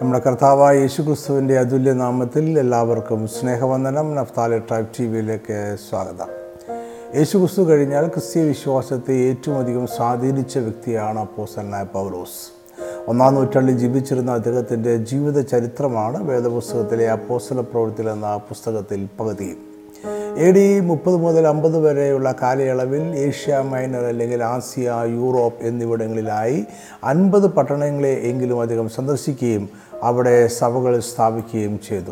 നമ്മുടെ കർത്താവായ യേശുക്രിസ്തുവിന്റെ അതുല്യ നാമത്തിൽ എല്ലാവർക്കും സ്നേഹവന്ദനം. നഫ്താലി ട്രൈബ് ടി വിയിലേക്ക് സ്വാഗതം. യേശുക്രിസ്തു കഴിഞ്ഞാൽ ക്രിസ്തീയ വിശ്വാസത്തെ ഏറ്റവും അധികം സ്വാധീനിച്ച വ്യക്തിയാണ് അപ്പോസനായ പൗലോസ്. ഒന്നാം നൂറ്റാണ്ടിൽ ജീവിച്ചിരുന്ന അദ്ദേഹത്തിന്റെ ജീവിത ചരിത്രമാണ് വേദപുസ്തകത്തിലെ അപ്പോസല പ്രവൃത്തികൾ എന്ന പുസ്തകത്തിൽ പകുതി. എ ഡി മുപ്പത് മുതൽ അമ്പത് വരെയുള്ള കാലയളവിൽ ഏഷ്യ മൈനർ അല്ലെങ്കിൽ ആസിയ യൂറോപ്പ് എന്നിവിടങ്ങളിലായി അൻപത് പട്ടണങ്ങളെ എങ്കിലും അദ്ദേഹം സന്ദർശിക്കുകയും അവിടെ സഭകൾ സ്ഥാപിക്കുകയും ചെയ്തു.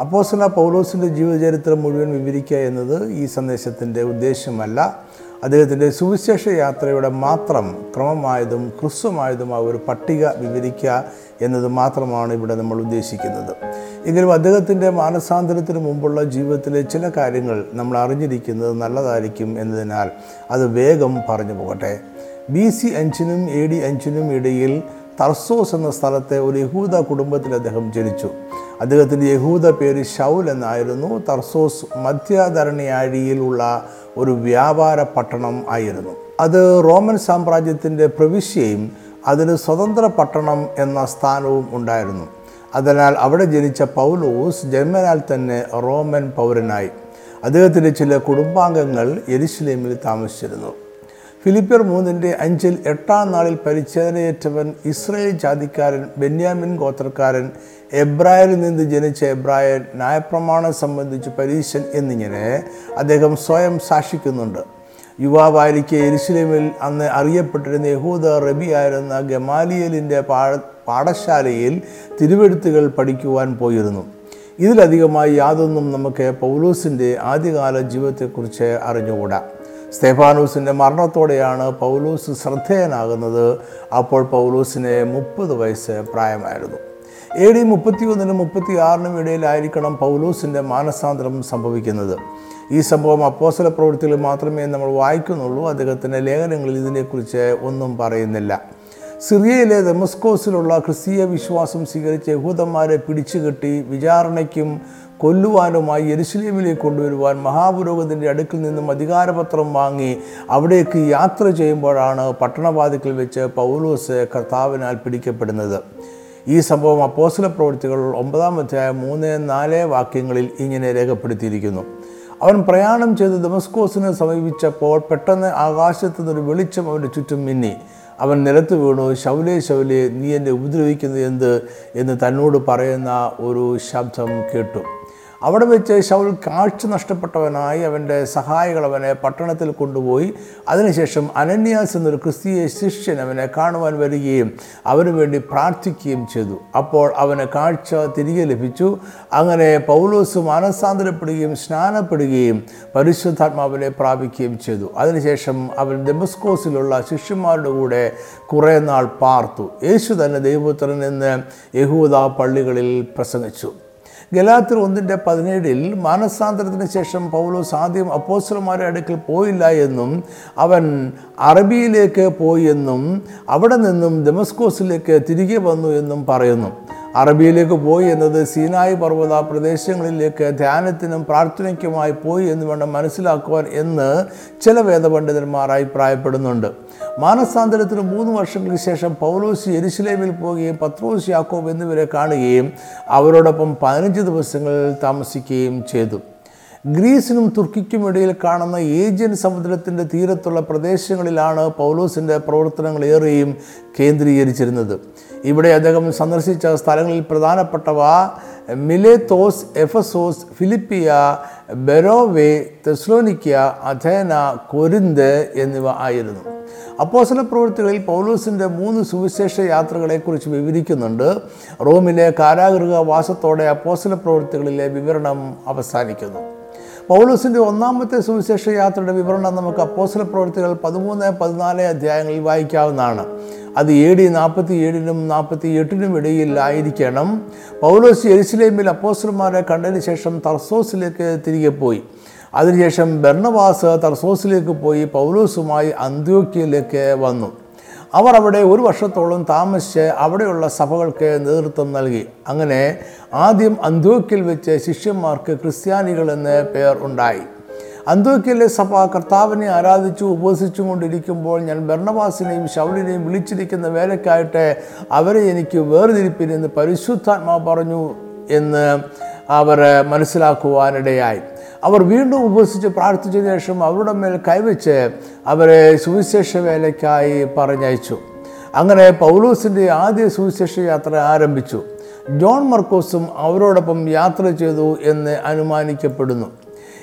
അപ്പോസല പൗലോസിന്റെ ജീവചരിത്രം മുഴുവൻ വിവരിക്കുക എന്നത് ഈ സന്ദേശത്തിന്റെ ഉദ്ദേശമല്ല. അദ്ദേഹത്തിന്റെ സുവിശേഷ യാത്രയുടെ മാത്രം ക്രമമായതും ഹ്രസ്വമായതുമായ ഒരു പട്ടിക വിവരിക്കുക എന്നത് മാത്രമാണ് ഇവിടെ നമ്മൾ ഉദ്ദേശിക്കുന്നത്. എങ്കിലും അദ്ദേഹത്തിന്റെ മാനസാന്തരത്തിന് മുമ്പുള്ള ജീവിതത്തിലെ ചില കാര്യങ്ങൾ നമ്മൾ അറിഞ്ഞിരിക്കുന്നത് നല്ലതായിരിക്കും എന്നതിനാൽ അത് വേഗം പറഞ്ഞു പോകട്ടെ. ബി സി അഞ്ചിനും എ ഡി അഞ്ചിനും ഇടയിൽ തർസോസ് എന്ന സ്ഥലത്തെ ഒരു യഹൂദ കുടുംബത്തിൽ അദ്ദേഹം ജനിച്ചു. അദ്ദേഹത്തിന്റെ യഹൂദ പേര് ഷൗൽ എന്നായിരുന്നു. തർസോസ് മധ്യധരണിയാഴിയിലുള്ള ഒരു വ്യാപാര പട്ടണം ആയിരുന്നു. അത് റോമൻ സാമ്രാജ്യത്തിന്റെ പ്രവിശ്യയും അതിന് സ്വതന്ത്ര പട്ടണം എന്ന സ്ഥാനവും ഉണ്ടായിരുന്നു. അതിനാൽ അവിടെ ജനിച്ച പൗലോസ് ജന്മനാൽ തന്നെ റോമൻ പൗരനായി. അദ്ദേഹത്തിന്റെ ചില കുടുംബാംഗങ്ങൾ എരിശിലേമിൽ താമസിച്ചിരുന്നു. ഫിലിപ്പിയർ മൂന്നിന്റെ അഞ്ചിൽ എട്ടാം നാളിൽ പരിച്ഛേദനയേറ്റവൻ ഇസ്രയേൽ ജാതിക്കാരൻ ബെന്യാമിൻ ഗോത്രക്കാരൻ എബ്രായരിൽ നിന്ന് ജനിച്ച എബ്രായൻ ന്യായപ്രമാണം സംബന്ധിച്ച് പരീശൻ എന്നിങ്ങനെ അദ്ദേഹം സ്വയം സാക്ഷിക്കുന്നുണ്ട്. യുവാവായിരിക്കെ എരുസലേമിൽ അന്ന് അറിയപ്പെട്ടിരുന്ന യഹൂദ റബിയായിരുന്ന ഗമാലിയലിന്റെ പാഠ പാഠശാലയിൽ തിരുവെഴുത്തുകൾ പഠിക്കുവാൻ പോയിരുന്നു. ഇതിലധികമായി യാതൊന്നും നമുക്ക് പൗലൂസിന്റെ ആദ്യകാല ജീവിതത്തെക്കുറിച്ച് അറിഞ്ഞുകൂടാ. സ്തേഫാനൂസിന്റെ മരണത്തോടെയാണ് പൗലൂസ് ശ്രദ്ധേയനാകുന്നത്. അപ്പോൾ പൗലൂസിന് മുപ്പത് വയസ്സ് പ്രായമായിരുന്നു. എ ഡി മുപ്പത്തിയൊന്നിനും മുപ്പത്തി ആറിനും ഇടയിലായിരിക്കണം പൗലൂസിന്റെ മാനസാന്തരം സംഭവിക്കുന്നത്. ഈ സംഭവം അപ്പോസല പ്രവൃത്തികൾ മാത്രമേ നമ്മൾ വായിക്കുന്നുള്ളൂ. അദ്ദേഹത്തിന്റെ ലേഖനങ്ങളിൽ ഇതിനെക്കുറിച്ച് ഒന്നും പറയുന്നില്ല. സിറിയയിലെ ദമസ്കോസിലുള്ള ക്രിസ്തീയ വിശ്വാസം സ്വീകരിച്ച യഹൂദന്മാരെ പിടിച്ചുകെട്ടി വിചാരണയ്ക്കും കൊല്ലുവാനുമായി യെരുസലേമിലേക്ക് കൊണ്ടുവരുവാൻ മഹാപുരോഹിതന്റെ അടുക്കിൽ നിന്നും അധികാരപത്രം വാങ്ങി അവിടേക്ക് യാത്ര ചെയ്യുമ്പോഴാണ് പട്ടണവാതിക്കൽ വെച്ച് പൗലോസ് കർത്താവിനാൽ പിടിക്കപ്പെടുന്നത്. ഈ സംഭവം അപ്പോസല പ്രവൃത്തികൾ ഒമ്പതാം അധ്യായം മൂന്ന് നാല് വാക്യങ്ങളിൽ ഇങ്ങനെ രേഖപ്പെടുത്തിയിരിക്കുന്നു. അവൻ പ്രയാണം ചെയ്ത് ദമസ്കോസിന് സമീപിച്ചപ്പോൾ പെട്ടെന്ന് ആകാശത്തു നിന്നൊരു വെളിച്ചം അവന്റെ ചുറ്റും മിന്നി. അവൻ നിലത്ത് വീണു. ശൗലേ ശൗലേ നീ എന്നെ ഉപദ്രവിക്കുന്നത് എന്ത്? എന്ന് തന്നോട് പറയുന്ന ഒരു ശബ്ദം കേട്ടു. അവിടെ വെച്ച് ശൗൽ കാഴ്ച നഷ്ടപ്പെട്ടവനായി അവന്റെ സഹായികൾ അവനെ പട്ടണത്തിൽ കൊണ്ടുപോയി. അതിനുശേഷം അനന്യാസ് എന്നൊരു ക്രിസ്തീയ ശിഷ്യൻ അവനെ കാണുവാൻ വരികയും അവന് വേണ്ടി പ്രാർത്ഥിക്കുകയും ചെയ്തു. അപ്പോൾ അവന് കാഴ്ച തിരികെ ലഭിച്ചു. അങ്ങനെ പൗലോസ് മാനസാന്തരപ്പെടുകയും സ്നാനപ്പെടുകയും പരിശുദ്ധാത്മാവിനെ പ്രാപിക്കുകയും ചെയ്തു. അതിനുശേഷം അവൻ ഡെമസ്കോസിലുള്ള ശിഷ്യന്മാരുടെ കൂടെ കുറേ നാൾ പാർത്തു. യേശു തന്നെ ദൈവപുത്രൻ എന്ന് യഹൂദ പള്ളികളിൽ പ്രസംഗിച്ചു. ഗലാത്തിർ ഒന്നിന്റെ പതിനേഴിൽ മാനസാന്തരത്തിന് ശേഷം പൗലോസ് ആദ്യം അപ്പോസ്റ്റലന്മാരുടെ അടുക്കൽ പോയില്ല എന്നും അവൻ അറബിയിലേക്ക് പോയി എന്നും അവിടെ നിന്നും ഡെമസ്കോസിലേക്ക് തിരികെ വന്നു എന്നും പറയുന്നു. അറബിയിലേക്ക് പോയി എന്നത് സീനായി പർവത പ്രദേശങ്ങളിലേക്ക് ധ്യാനത്തിനും പ്രാർത്ഥനയ്ക്കുമായി പോയി എന്ന് വേണം മനസ്സിലാക്കുവാൻ എന്ന് ചില വേദപണ്ഡിതന്മാർ അഭിപ്രായപ്പെടുന്നുണ്ട്. മാനസാന്തരത്തിന് മൂന്ന് വർഷങ്ങൾക്ക് ശേഷം പൗലോസ് എരുസലേമിൽ പോവുകയും പത്രോസ് യാക്കോബ് എന്നിവരെ കാണുകയും അവരോടൊപ്പം പതിനഞ്ച് ദിവസങ്ങൾ താമസിക്കുകയും ചെയ്തു. ഗ്രീസിനും തുർക്കിക്കും ഇടയിൽ കാണുന്ന ഏജ്യൻ സമുദ്രത്തിന്റെ തീരത്തുള്ള പ്രദേശങ്ങളിലാണ് പൗലോസിന്റെ പ്രവർത്തനങ്ങൾ ഏറെയും കേന്ദ്രീകരിച്ചിരുന്നത്. ഇവിടെ അദ്ദേഹം സന്ദർശിച്ച സ്ഥലങ്ങളിൽ പ്രധാനപ്പെട്ടവ Miletus Ephesus Philippi Beroea Thessalonica Athena Corinth എന്നിവ ആയിരുന്നു. അപ്പോസല പ്രവൃത്തികളിൽ പൗലൂസിന്റെ മൂന്ന് സുവിശേഷ യാത്രകളെക്കുറിച്ച് വിവരിക്കുന്നുണ്ട്. റോമിലെ കാരാഗൃഹവാസത്തോടെ അപ്പോസല പ്രവൃത്തികളിലെ വിവരണം അവസാനിക്കുന്നു. പൗലൂസിന്റെ ഒന്നാമത്തെ സുവിശേഷ യാത്രയുടെ വിവരണം നമുക്ക് അപ്പോസല പ്രവൃത്തികൾ പതിമൂന്ന് പതിനാല് അധ്യായങ്ങളിൽ വായിക്കാവുന്നതാണ്. അത് എ ഡി നാൽപ്പത്തി ഏഴിനും നാൽപ്പത്തി എട്ടിനും ഇടയിലായിരിക്കണം പൗലോസ് എരുസലേമിൽ അപ്പോസ്റ്റർമാരെ കണ്ടതിന് ശേഷം തർസോസിലേക്ക് തിരികെ പോയി. അതിനുശേഷം ബെർണവാസ് തർസോസിലേക്ക് പോയി പൗലോസുമായി അന്ത്യോക്യയിലേക്ക് വന്നു. അവർ അവിടെ ഒരു വർഷത്തോളം താമസിച്ച് അവിടെയുള്ള സഭകൾക്ക് നേതൃത്വം നൽകി. അങ്ങനെ ആദ്യം അന്ത്യോക്കിൽ വെച്ച് ശിഷ്യന്മാർക്ക് ക്രിസ്ത്യാനികൾ എന്ന് പേർ ഉണ്ടായി. അന്തോക്കിയിലെ സഭ കർത്താവിനെ ആരാധിച്ചു ഉപസിച്ചു കൊണ്ടിരിക്കുമ്പോൾ ഞാൻ ഭരണവാസിനെയും ശൗലിനെയും വിളിച്ചിരിക്കുന്ന വേലക്കായിട്ട് അവരെ എനിക്ക് വേർതിരിപ്പിനെന്ന് പരിശുദ്ധാത്മാ പറഞ്ഞു എന്ന് അവർ മനസ്സിലാക്കുവാനിടയായി. അവർ വീണ്ടും ഉപസിച്ച് പ്രാർത്ഥിച്ചതിന് ശേഷം അവരുടെ മേൽ കൈവച്ച് അവരെ സുവിശേഷ വേലയ്ക്കായി പറഞ്ഞയച്ചു. അങ്ങനെ പൗലോസിന്റെ ആദ്യ സുവിശേഷ യാത്ര ആരംഭിച്ചു. ജോൺ മർക്കോസും അവരോടൊപ്പം യാത്ര ചെയ്തു എന്ന് അനുമാനിക്കപ്പെടുന്നു.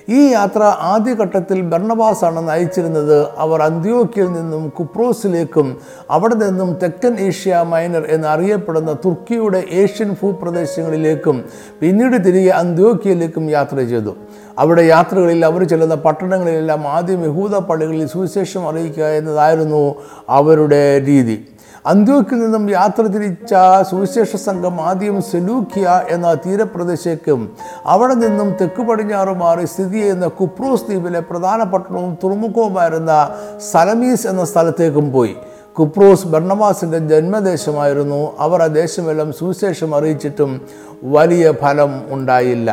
ഈ യാത്ര ആദ്യഘട്ടത്തിൽ ബർണബാസാണ് നയിച്ചിരുന്നത്. അവർ അന്ത്യോക്കിയിൽ നിന്നും കുപ്രോസിലേക്കും അവിടെ നിന്നും തെക്കൻ ഏഷ്യ മൈനർ എന്നറിയപ്പെടുന്ന തുർക്കിയുടെ ഏഷ്യൻ ഭൂപ്രദേശങ്ങളിലേക്കും പിന്നീട് തിരികെ അന്ത്യോക്കിയയിലേക്കും യാത്ര ചെയ്തു. അവിടെ യാത്രകളിൽ അവർ ചെല്ലുന്ന പട്ടണങ്ങളിലെല്ലാം ആദ്യം യഹൂദ പള്ളികളിൽ സുവിശേഷം അറിയിക്കുക എന്നതായിരുന്നു അവരുടെ രീതി. അന്ത്യോക്കിൽ നിന്നും യാത്ര തിരിച്ച സുവിശേഷ സംഘം ആദ്യം സെലൂക്കിയ എന്ന തീരപ്രദേശേക്കും അവിടെ നിന്നും തെക്ക് പടിഞ്ഞാറ് മാറി സ്ഥിതി ചെയ്യുന്ന കുപ്രൂസ് ദ്വീപിലെ പ്രധാന പട്ടണവും തുറമുഖവുമായിരുന്ന സലമീസ് എന്ന സ്ഥലത്തേക്കും പോയി. കുപ്രൂസ് ബർണവാസിന്റെ ജന്മദേശമായിരുന്നു. അവർ ആ ദേശമെല്ലാം സുവിശേഷം അറിയിച്ചിട്ടും വലിയ ഫലം ഉണ്ടായില്ല.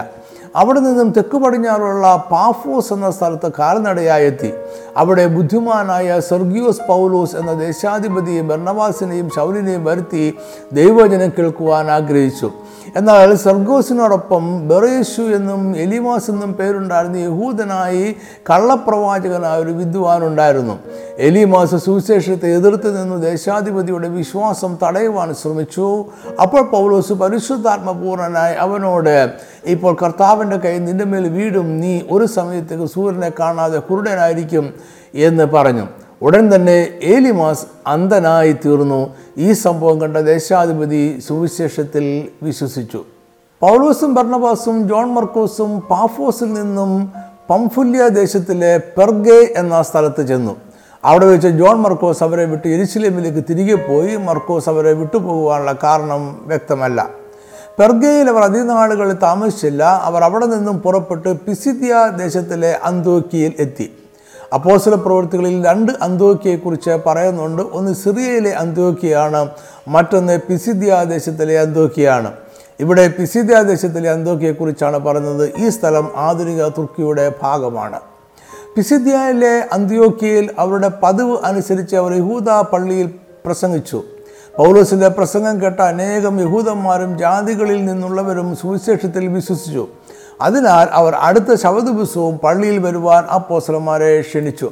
അവിടെ നിന്നും തെക്ക് പടിഞ്ഞാറുള്ള പാഫോസ് എന്ന സ്ഥലത്ത് കാൽനടയായെത്തി അവിടെ ബുദ്ധിമാനായ സെർഗിയോസ് പൗലോസ് എന്ന ദേശാധിപതിയും ബർണവാസിനെയും ശൗലിനെയും വരുത്തി ദൈവജനം കേൾക്കുവാൻ ആഗ്രഹിച്ചു. എന്നാൽ സർഗോസിനോടൊപ്പം ബെറേഷു എന്നും എലിമാസ് എന്നും പേരുണ്ടായിരുന്ന യഹൂദനായി കള്ളപ്രവാചകനായ ഒരു വിദ്വാനുണ്ടായിരുന്നു. എലിമാസ് സുവിശേഷത്തെ എതിർത്ത് നിന്ന് ദേശാധിപതിയുടെ വിശ്വാസം തടയുവാൻ ശ്രമിച്ചു. അപ്പോൾ പൗലോസ് പരിശുദ്ധാത്മപൂർണനായി അവനോട് ഇപ്പോൾ കർത്താവിന്റെ കൈ നിന്റെ മേൽ വീടും നീ ഒരു സമയത്തേക്ക് സൂര്യനെ കാണാതെ കുരുടനായിരിക്കും എന്ന് പറഞ്ഞു. ഉടൻ തന്നെ ഏലിമാസ് അന്ധനായി തീർന്നു. ഈ സംഭവം കണ്ട ദേശാധിപതി സുവിശേഷത്തിൽ വിശ്വസിച്ചു. പൗലോസും ഭർണബാസും ജോൺ മർക്കോസും പാഫോസിൽ നിന്നും പംഫുല്യ ദേശത്തിലെ പെർഗെ എന്ന സ്ഥലത്ത് ചെന്നു. അവിടെ വെച്ച് ജോൺ മർക്കോസ് അവരെ വിട്ട് എരിശിലേമിലേക്ക് തിരികെ പോയി. മർക്കോസ് അവരെ വിട്ടുപോകുവാനുള്ള കാരണം വ്യക്തമല്ല. പെർഗയിൽ അവർ അധികനാളുകൾ താമസിച്ചില്ല. അവർ അവിടെ നിന്നും പുറപ്പെട്ട് പിസിദിയ ദേശത്തിലെ അന്തോക്കിയിൽ എത്തി. അപ്പോസല പ്രവൃത്തികളിൽ രണ്ട് അന്തോക്കിയെക്കുറിച്ച് പറയുന്നുണ്ട്. ഒന്ന് സിറിയയിലെ അന്തോക്കിയാണ് മറ്റൊന്ന് പിസിദിയ ദേശത്തിലെ അന്തോക്കിയാണ് ഇവിടെ പിസിദിയ ദേശത്തിലെ അന്തോക്കിയെക്കുറിച്ചാണ് പറയുന്നത്. ഈ സ്ഥലം ആധുനിക തുർക്കിയുടെ ഭാഗമാണ്. പിസിദിയയിലെ അന്ത്യോക്കിയയിൽ അവരുടെ പതിവ് അനുസരിച്ച് അവർ യഹൂദ പള്ളിയിൽ പ്രസംഗിച്ചു. പൗലോസിന്റെ പ്രസംഗം കേട്ട അനേകം യഹൂദന്മാരും ജാതികളിൽ നിന്നുള്ളവരും സുവിശേഷത്തിൽ വിശ്വസിച്ചു. അതിനാൽ അവർ അടുത്ത ശവദിവസവും പള്ളിയിൽ വരുവാൻ അപ്പോസലന്മാരെ ക്ഷണിച്ചു.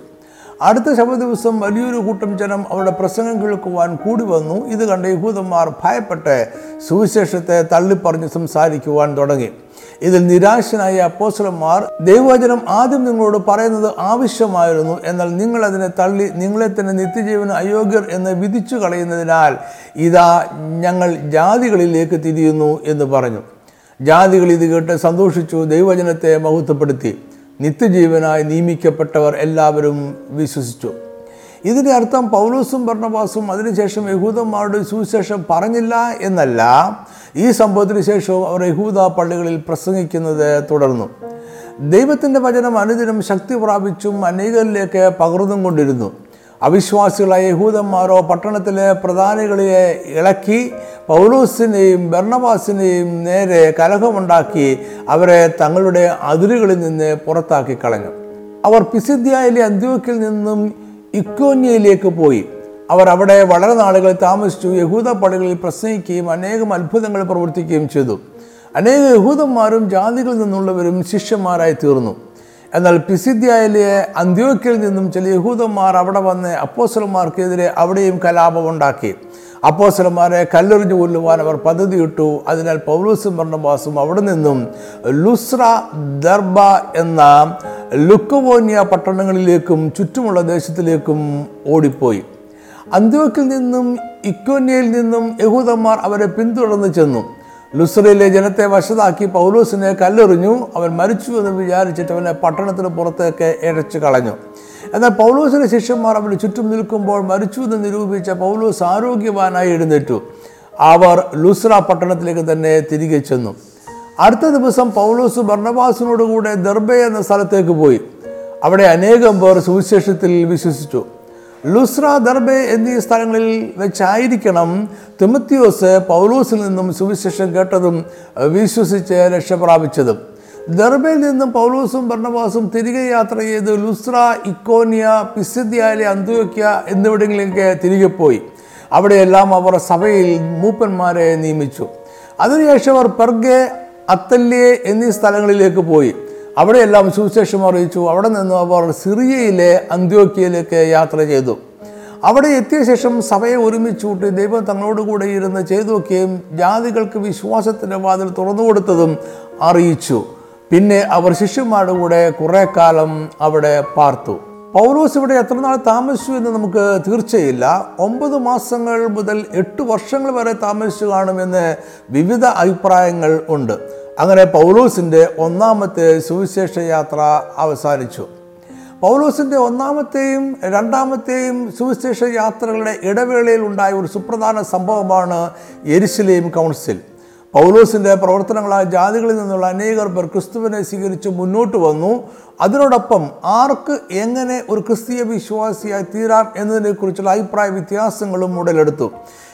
അടുത്ത ശവദിവസം വലിയൊരു കൂട്ടം ജനം അവരുടെ പ്രസംഗം കേൾക്കുവാൻ കൂടി വന്നു. ഇത് കണ്ട യഹൂദന്മാർ ഭയപ്പെട്ട് സുവിശേഷത്തെ തള്ളിപ്പറഞ്ഞ് സംസാരിക്കുവാൻ തുടങ്ങി. ഇതിൽ നിരാശനായ അപ്പോസലന്മാർ ദൈവവചനം ആദ്യം നിങ്ങളോട് പറയുന്നത് ആവശ്യമായിരുന്നു എന്നാൽ നിങ്ങൾ അതിനെ തള്ളി നിങ്ങളെ തന്നെ നിത്യജീവന അയോഗ്യർ എന്ന് വിധിച്ചു കളയുന്നതിനാൽ ഇതാ ഞങ്ങൾ ജാതികളിലേക്ക് തിരിയുന്നു എന്ന് പറഞ്ഞു. ജാതികൾ ഇത് കേട്ട് സന്തോഷിച്ചു ദൈവവചനത്തെ മഹത്വപ്പെടുത്തി. നിത്യജീവനായി നിയമിക്കപ്പെട്ടവർ എല്ലാവരും വിശ്വസിച്ചു. ഇതിന്റെ അർത്ഥം പൗലോസും ഭർണവാസും അതിനുശേഷം യഹൂദന്മാരുടെ സുവിശേഷം പറഞ്ഞില്ല എന്നല്ല. ഈ സംഭവത്തിന് ശേഷവും അവർ യഹൂദ പള്ളികളിൽ പ്രസംഗിക്കുന്നത് തുടർന്നു. ദൈവത്തിന്റെ വചനം അനുദിനം ശക്തി പ്രാപിച്ചും അനേകരിലേക്ക് പകർന്നും കൊണ്ടിരുന്നു. അവിശ്വാസികളായ യഹൂദന്മാരോ പട്ടണത്തിലെ പ്രധാനികളെ ഇളക്കി പൗലൂസിനെയും ഭർണവാസിനെയും നേരെ കലഹമുണ്ടാക്കി അവരെ തങ്ങളുടെ അതിരുകളിൽ നിന്ന് പുറത്താക്കി കളഞ്ഞു അവർ പിസിദ്യയിലെ അന്ത്യോക്കിൽ നിന്നും ഇക്കോന്യയിലേക്ക് പോയി. അവർ അവിടെ വളരെ നാളുകൾ താമസിച്ചു. യഹൂദ പള്ളികളിൽ പ്രസംഗിക്കുകയും അനേകം അത്ഭുതങ്ങൾ പ്രവർത്തിക്കുകയും ചെയ്തു. അനേക യഹൂദന്മാരും ജാതികളിൽ നിന്നുള്ളവരും ശിഷ്യന്മാരായി തീർന്നു. എന്നാൽ പിസിദ്യയിലെ അന്ത്യോക്കിൽ നിന്നും ചില യഹൂദന്മാർ അവിടെ വന്ന് അപ്പോസലന്മാർക്കെതിരെ അവിടെയും കലാപമുണ്ടാക്കി. അപ്പോസലന്മാരെ കല്ലെറിഞ്ഞു കൊല്ലുവാൻ അവർ പദ്ധതിയിട്ടു. അതിനാൽ പൗലൂസും ഭർണബാസും അവിടെ നിന്നും ലുസ്ര ദർബ എന്ന ലുക്കോനിയ പട്ടണങ്ങളിലേക്കും ചുറ്റുമുള്ള ദേശത്തിലേക്കും ഓടിപ്പോയി. അന്ത്യോക്കിൽ നിന്നും ഇക്കോന്യയിൽ നിന്നും യഹൂദന്മാർ അവരെ പിന്തുടർന്ന് ചെന്നു. ലുസ്രയിലെ ജനത്തെ വശതാക്കി പൗലോസിനെ കല്ലെറിഞ്ഞു. അവൻ മരിച്ചു എന്ന് വിചാരിച്ചിട്ട് അവനെ പട്ടണത്തിന് പുറത്തേക്ക് ഇഴച്ചു കളഞ്ഞു. എന്നാൽ പൗലോസിന്റെ ശിഷ്യന്മാർ അവന് ചുറ്റും നിൽക്കുമ്പോൾ മരിച്ചു എന്ന് നിരൂപിച്ച പൗലോസ് ആരോഗ്യവാനായി എഴുന്നേറ്റു. അവർ ലുസ്ര പട്ടണത്തിലേക്ക് തന്നെ തിരികെ ചെന്നു. അടുത്ത ദിവസം പൗലോസ് ഭർണവാസിനോടുകൂടെ ദർബെ എന്ന സ്ഥലത്തേക്ക് പോയി. അവിടെ അനേകം പേർ സുവിശേഷത്തിൽ വിശ്വസിച്ചു. ലുസ്ര ദർബെ എന്നീ സ്ഥലങ്ങളിൽ വെച്ചായിരിക്കണം തിമത്തിയോസ് പൗലോസിൽ നിന്നും സുവിശേഷം കേട്ടതും വിശ്വസിച്ച് രക്ഷ പ്രാപിച്ചതും ദർബയിൽ നിന്നും പൗലോസും ഭർണവാസും തിരികെ യാത്ര ചെയ്ത് ലുസ്ര ഇക്കോനിയ പിസിദ്യാലെ അന്ത്യോക്യ എന്നിവിടങ്ങളിലേക്ക് തിരികെ പോയി. അവിടെയെല്ലാം അവർ സഭയിൽ മൂപ്പന്മാരെ നിയമിച്ചു. അതിനുശേഷം അവർ പെർഗെ അത്തല്യെ എന്നീ സ്ഥലങ്ങളിലേക്ക് പോയി. അവിടെയെല്ലാം സുവിശേഷം അറിയിച്ചു. അവിടെ നിന്നും അവർ സിറിയയിലെ അന്ത്യോക്യയിലേക്ക് യാത്ര ചെയ്തു. അവിടെ എത്തിയ ശേഷം സഭയെ ഒരുമിച്ച് കൂട്ടി ദൈവം തങ്ങളോട് കൂടെ ഇരുന്ന് ചെയ്തു നോക്കുകയും ജാതികൾക്ക് വിശ്വാസത്തിന്റെ വാതിൽ തുറന്നു കൊടുത്തതും അറിയിച്ചു. പിന്നെ അവർ ശിഷ്യന്മാരുടെ കൂടെ കുറേ കാലം അവിടെ പാർത്തു. പൗലോസ് ഇവിടെ എത്ര നാൾ താമസിച്ചു എന്ന് നമുക്ക് തീർച്ചയില്ല. ഒമ്പത് മാസങ്ങൾ മുതൽ എട്ട് വർഷങ്ങൾ വരെ താമസിച്ചു കാണുമെന്ന് വിവിധ അഭിപ്രായങ്ങൾ ഉണ്ട്. അങ്ങനെ പൗലോസിന്റെ ഒന്നാമത്തെ സുവിശേഷ യാത്ര അവസാനിച്ചു. പൗലോസിന്റെ ഒന്നാമത്തെയും രണ്ടാമത്തെയും സുവിശേഷ യാത്രകളുടെ ഇടവേളയിൽ ഉണ്ടായ ഒരു സുപ്രധാന സംഭവമാണ് എരിശിലേം കൗൺസിൽ. പൗലോസിന്റെ പ്രവർത്തനങ്ങളായ ജാതികളിൽ നിന്നുള്ള അനേകർ പേർ ക്രിസ്തുവിനെ സ്വീകരിച്ച് മുന്നോട്ട് വന്നു. അതിനോടൊപ്പം ആർക്ക് എങ്ങനെ ഒരു ക്രിസ്തീയ വിശ്വാസിയായി തീരാം എന്നതിനെക്കുറിച്ചുള്ള അഭിപ്രായ വ്യത്യാസങ്ങളും ഉടലെടുത്തു.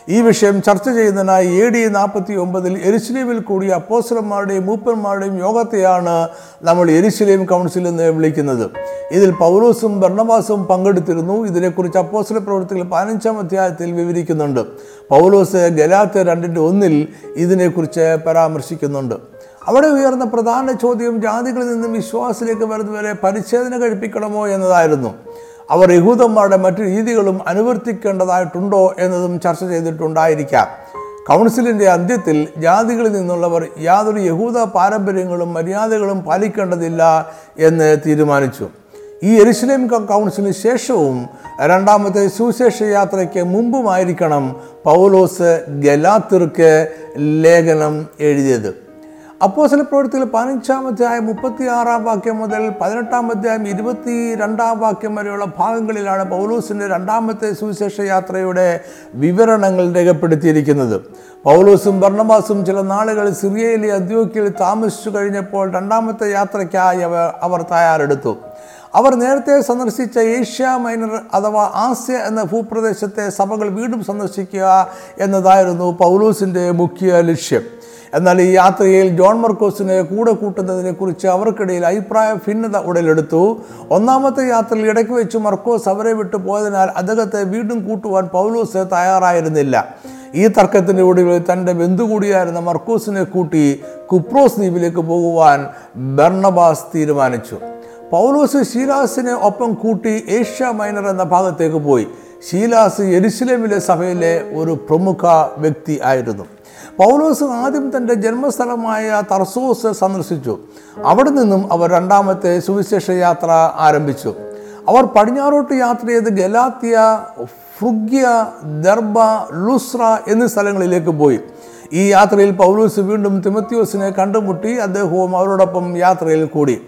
ഈ വിഷയം ചർച്ച ചെയ്യുന്നതിനായി എ ഡി നാൽപ്പത്തി ഒമ്പതിൽ എരിശിലേമിൽ കൂടിയ അപ്പോസ്റ്റർമാരുടെയും മൂപ്പന്മാരുടെയും യോഗത്തെയാണ് നമ്മൾ എരിശിലേം കൗൺസിൽ എന്ന് വിളിക്കുന്നത്. ഇതിൽ പൗലോസും ഭരണവാസവും പങ്കെടുത്തിരുന്നു. ഇതിനെക്കുറിച്ച് അപ്പോസ്റ്റർ പ്രവൃത്തികൾ പതിനഞ്ചാം അധ്യായത്തിൽ വിവരിക്കുന്നുണ്ട്. പൗലോസ് ഗലാത്ത് രണ്ടിന്റെ ഒന്നിൽ ഇതിനെക്കുറിച്ച് പരാമർശിക്കുന്നുണ്ട്. അവിടെ ഉയർന്ന പ്രധാന ചോദ്യം ജാതികളിൽ നിന്നും വിശ്വാസത്തിലേക്ക് വരുന്നവരെ പരിച്ഛേദന കഴിപ്പിക്കണമോ എന്നതായിരുന്നു. അവർ യഹൂദന്മാരുടെ മറ്റു രീതികളും അനുവർത്തിക്കേണ്ടതായിട്ടുണ്ടോ എന്നതും ചർച്ച ചെയ്തിട്ടുണ്ടായിരിക്കാം. കൗൺസിലിന്റെ അന്ത്യത്തിൽ ജാതികളിൽ നിന്നുള്ളവർ യാതൊരു യഹൂദ പാരമ്പര്യങ്ങളും മര്യാദകളും പാലിക്കേണ്ടതില്ല എന്ന് തീരുമാനിച്ചു. ഈ എരുസലേം കൗൺസിലിന് ശേഷവും രണ്ടാമത്തെ സുവിശേഷ യാത്രയ്ക്ക് മുമ്പുമായിരിക്കണം പൗലോസ് ഗലാത്തിർക്ക് ലേഖനം എഴുതിയത്. അപ്പോസല പ്രവൃത്തികൾ പതിനഞ്ചാം അധ്യായം മുപ്പത്തി ആറാം വാക്യം മുതൽ പതിനെട്ടാം അധ്യായം ഇരുപത്തി രണ്ടാം വാക്യം വരെയുള്ള ഭാഗങ്ങളിലാണ് പൗലൂസിന്റെ രണ്ടാമത്തെ സുവിശേഷ യാത്രയുടെ വിവരണങ്ങൾ രേഖപ്പെടുത്തിയിരിക്കുന്നത്. പൗലൂസും ഭർണമാസും ചില നാളുകൾ സിറിയയിലെ അദ്യോക്കിയിൽ താമസിച്ചു കഴിഞ്ഞപ്പോൾ രണ്ടാമത്തെ യാത്രയ്ക്കായി അവർ അവർ തയ്യാറെടുത്തു. അവർ നേരത്തെ സന്ദർശിച്ച ഏഷ്യ മൈനർ അഥവാ ആസ്യ എന്ന ഭൂപ്രദേശത്തെ സഭകൾ വീണ്ടും സന്ദർശിക്കുക എന്നതായിരുന്നു പൗലൂസിന്റെ മുഖ്യ ലക്ഷ്യം. എന്നാൽ ഈ യാത്രയിൽ ജോൺ മർക്കോസിനെ കൂടെ കൂട്ടുന്നതിനെ കുറിച്ച് അവർക്കിടയിൽ അഭിപ്രായ ഭിന്നത ഉടലെടുത്തു. ഒന്നാമത്തെ യാത്രയിൽ ഇടയ്ക്ക് വെച്ച് മർക്കോസ് അവരെ വിട്ടു പോയതിനാൽ അദ്ദേഹത്തെ വീണ്ടും കൂട്ടുവാൻ പൗലോസ് തയ്യാറായിരുന്നില്ല. ഈ തർക്കത്തിന്റെ ഒടുവിൽ തന്റെ ബന്ധു കൂടിയായിരുന്ന മർക്കോസിനെ കൂട്ടി കുപ്രോസ് ദ്വീപിലേക്ക് പോകുവാൻ ബർണബാസ് തീരുമാനിച്ചു. പൗലോസ് ശീലാസിനെ ഒപ്പം കൂട്ടി ഏഷ്യ മൈനർ എന്ന ഭാഗത്തേക്ക് പോയി. ശീലാസ് എരുസലേമിലെ സഭയിലെ ഒരു പ്രമുഖ വ്യക്തി ആയിരുന്നു. പൗലോസ് ആദ്യം തന്റെ ജന്മസ്ഥലമായ തർസൂസ് സന്ദർശിച്ചു. അവിടെ നിന്നും അവർ രണ്ടാമത്തെ സുവിശേഷ യാത്ര ആരംഭിച്ചു. അവർ പടിഞ്ഞാറോട്ട് യാത്ര ചെയ്ത് ഗലാത്തിയ ഫ്രുഗ്യ ദർബ ലുസ്ര എന്നീ സ്ഥലങ്ങളിലേക്ക് പോയി. ഈ യാത്രയിൽ പൗലൂസ് വീണ്ടും തിമത്യോസിനെ കണ്ടുമുട്ടി. അദ്ദേഹവും അവരോടൊപ്പം യാത്രയിൽ കൂടി.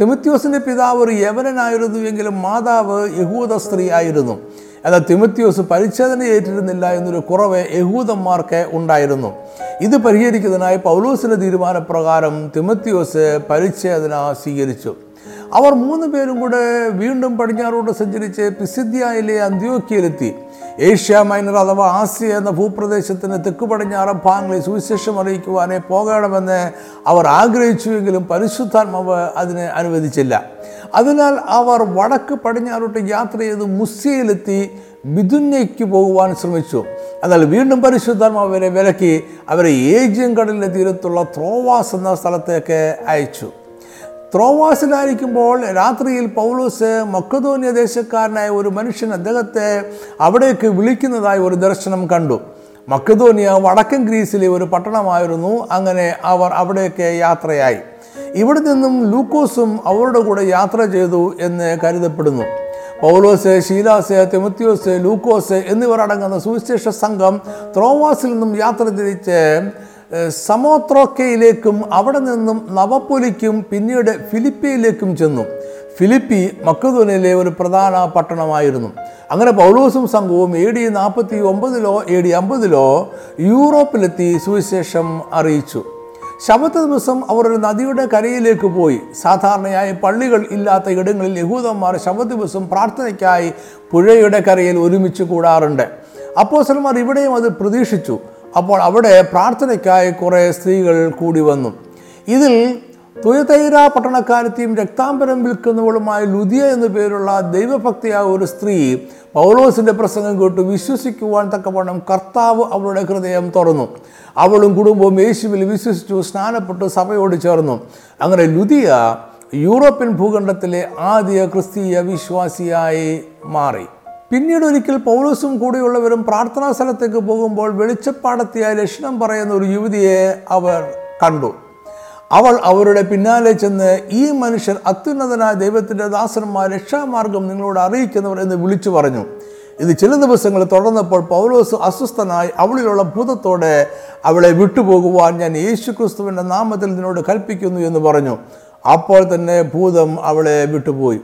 തിമത്യോസിന്റെ പിതാവ് ഒരു യവനനായിരുന്നുവെങ്കിലും മാതാവ് യഹൂദ സ്ത്രീ ആയിരുന്നു. എന്നാൽ തിമത്യോസ് പരിച്ഛേദന ഏറ്റിരുന്നില്ല എന്നൊരു കുറവ് യഹൂദന്മാർക്ക് ഉണ്ടായിരുന്നു. ഇത് പരിഹരിക്കുന്നതിനായി പൗലൂസിന്റെ തീരുമാനപ്രകാരം തിമത്യോസ് പരിച്ഛേദന സ്വീകരിച്ചു. അവർ മൂന്ന് പേരും കൂടെ വീണ്ടും പടിഞ്ഞാറോട്ട് സഞ്ചരിച്ച് പിസിദ്യയിലെ അന്ത്യോക്കിയിലെത്തി ഏഷ്യ മൈനർ അഥവാ ആസിയ എന്ന ഭൂപ്രദേശത്തിന് തെക്ക് പടിഞ്ഞാറൻ ഭാഗങ്ങളിൽ സുവിശേഷം അറിയിക്കുവാനേ പോകണമെന്ന് അവർ ആഗ്രഹിച്ചുവെങ്കിലും പരിശുദ്ധാത്മാവ് അതിന് അനുവദിച്ചില്ല. അതിനാൽ അവർ വടക്ക് പടിഞ്ഞാറോട്ട് യാത്ര ചെയ്ത് മുസ്യയിലെത്തി മിഥുന്യയ്ക്ക് പോകുവാൻ ശ്രമിച്ചു. എന്നാൽ വീണ്ടും പരിശുദ്ധാത്മാവ് അവരെ വിലക്കി അവരെ ഏജ്യം കടലിന്റെ തീരത്തുള്ള ത്രോവാസ് എന്ന സ്ഥലത്തേക്ക് അയച്ചു. ത്രോവാസിലായിരിക്കുമ്പോൾ രാത്രിയിൽ പൗലോസ് മക്കതോന്യ ദേശക്കാരനായ ഒരു മനുഷ്യൻ അദ്ദേഹത്തെ അവിടേക്ക് വിളിക്കുന്നതായി ഒരു ദർശനം കണ്ടു. മക്കതോനിയ വടക്കൻ ഗ്രീസിലെ ഒരു പട്ടണമായിരുന്നു. അങ്ങനെ അവർ അവിടേക്ക് യാത്രയായി. ഇവിടെ നിന്നും ലൂക്കോസും അവരുടെ കൂടെ യാത്ര ചെയ്തു എന്ന് കരുതപ്പെടുന്നു. പൗലോസ് ഷീലാസ് തിമത്യോസ് ലൂക്കോസ് എന്നിവർ അടങ്ങുന്ന സുവിശേഷ സംഘം ത്രോവാസിൽ നിന്നും യാത്ര തിരിച്ച് സമോത്രോക്കയിലേക്കും അവിടെ നിന്നും നവപ്പൊലിക്കും പിന്നീട് ഫിലിപ്പിയിലേക്കും ചെന്നു. ഫിലിപ്പി മക്കതോനിലെ ഒരു പ്രധാന പട്ടണമായിരുന്നു. അങ്ങനെ പൗലോസും സംഘവും എ ഡി നാൽപ്പത്തി ഒമ്പതിലോ എ ഡി അമ്പതിലോ യൂറോപ്പിലെത്തി സുവിശേഷം അറിയിച്ചു. ശബത്ത് ദിവസം അവർ ഒരു നദിയുടെ കരയിലേക്ക് പോയി. സാധാരണയായി പള്ളികൾ ഇല്ലാത്ത ഇടങ്ങളിൽ യഹൂദന്മാർ ശബത്ത് ദിവസം പ്രാർത്ഥനയ്ക്കായി പുഴയുടെ കരയിൽ ഒരുമിച്ച് കൂടാറുണ്ട്. അപ്പോസന്മാർ ഇവിടെയും അത് പ്രതീക്ഷിച്ചു. അപ്പോൾ അവിടെ പ്രാർത്ഥനയ്ക്കായി കുറേ സ്ത്രീകൾ കൂടി വന്നു. ഇതിൽ തുയതൈര പട്ടണക്കാരത്തെയും രക്താംബരം വിൽക്കുന്നവളുമായ ലുദിയ എന്നു പേരുള്ള ദൈവഭക്തിയായ ഒരു സ്ത്രീ പൗലോസിന്റെ പ്രസംഗം കേട്ട് വിശ്വസിക്കുവാൻ തക്കവണ്ണം കർത്താവ് അവളുടെ ഹൃദയം തുറന്നു. അവളും കുടുംബവും യേശുവിൽ വിശ്വസിച്ചു സ്നാനപ്പെട്ട് സഭയോട് ചേർന്നു. അങ്ങനെ ലുദിയ യൂറോപ്യൻ ഭൂഖണ്ഡത്തിലെ ആദ്യ ക്രിസ്തീയ വിശ്വാസിയായി മാറി. പിന്നീട് ഒരിക്കൽ പൗലോസും കൂടെയുള്ളവരും പ്രാർത്ഥനാ സ്ഥലത്തേക്ക് പോകുമ്പോൾ വെളിച്ചപ്പാടത്തിയ ലക്ഷണം പറയുന്ന ഒരു യുവതിയെ അവർ കണ്ടു. അവൾ അവരുടെ പിന്നാലെ ചെന്ന് ഈ മനുഷ്യർ അത്യുന്നതനായ ദൈവത്തിന്റെ ദാസന്മാർ രക്ഷാമാർഗം നിങ്ങളോട് അറിയിക്കുന്നവർ എന്ന് വിളിച്ചു പറഞ്ഞു. ഇത് ചില ദിവസങ്ങൾ തുടർന്നപ്പോൾ പൗലോസ് അസ്വസ്ഥനായി അവളിലുള്ള ഭൂതത്തോടെ അവളെ വിട്ടുപോകുവാൻ ഞാൻ യേശു ക്രിസ്തുവിന്റെ നാമത്തിൽ നിന്നോട് കൽപ്പിക്കുന്നു എന്ന് പറഞ്ഞു. അപ്പോൾ തന്നെ ഭൂതം അവളെ വിട്ടുപോയി.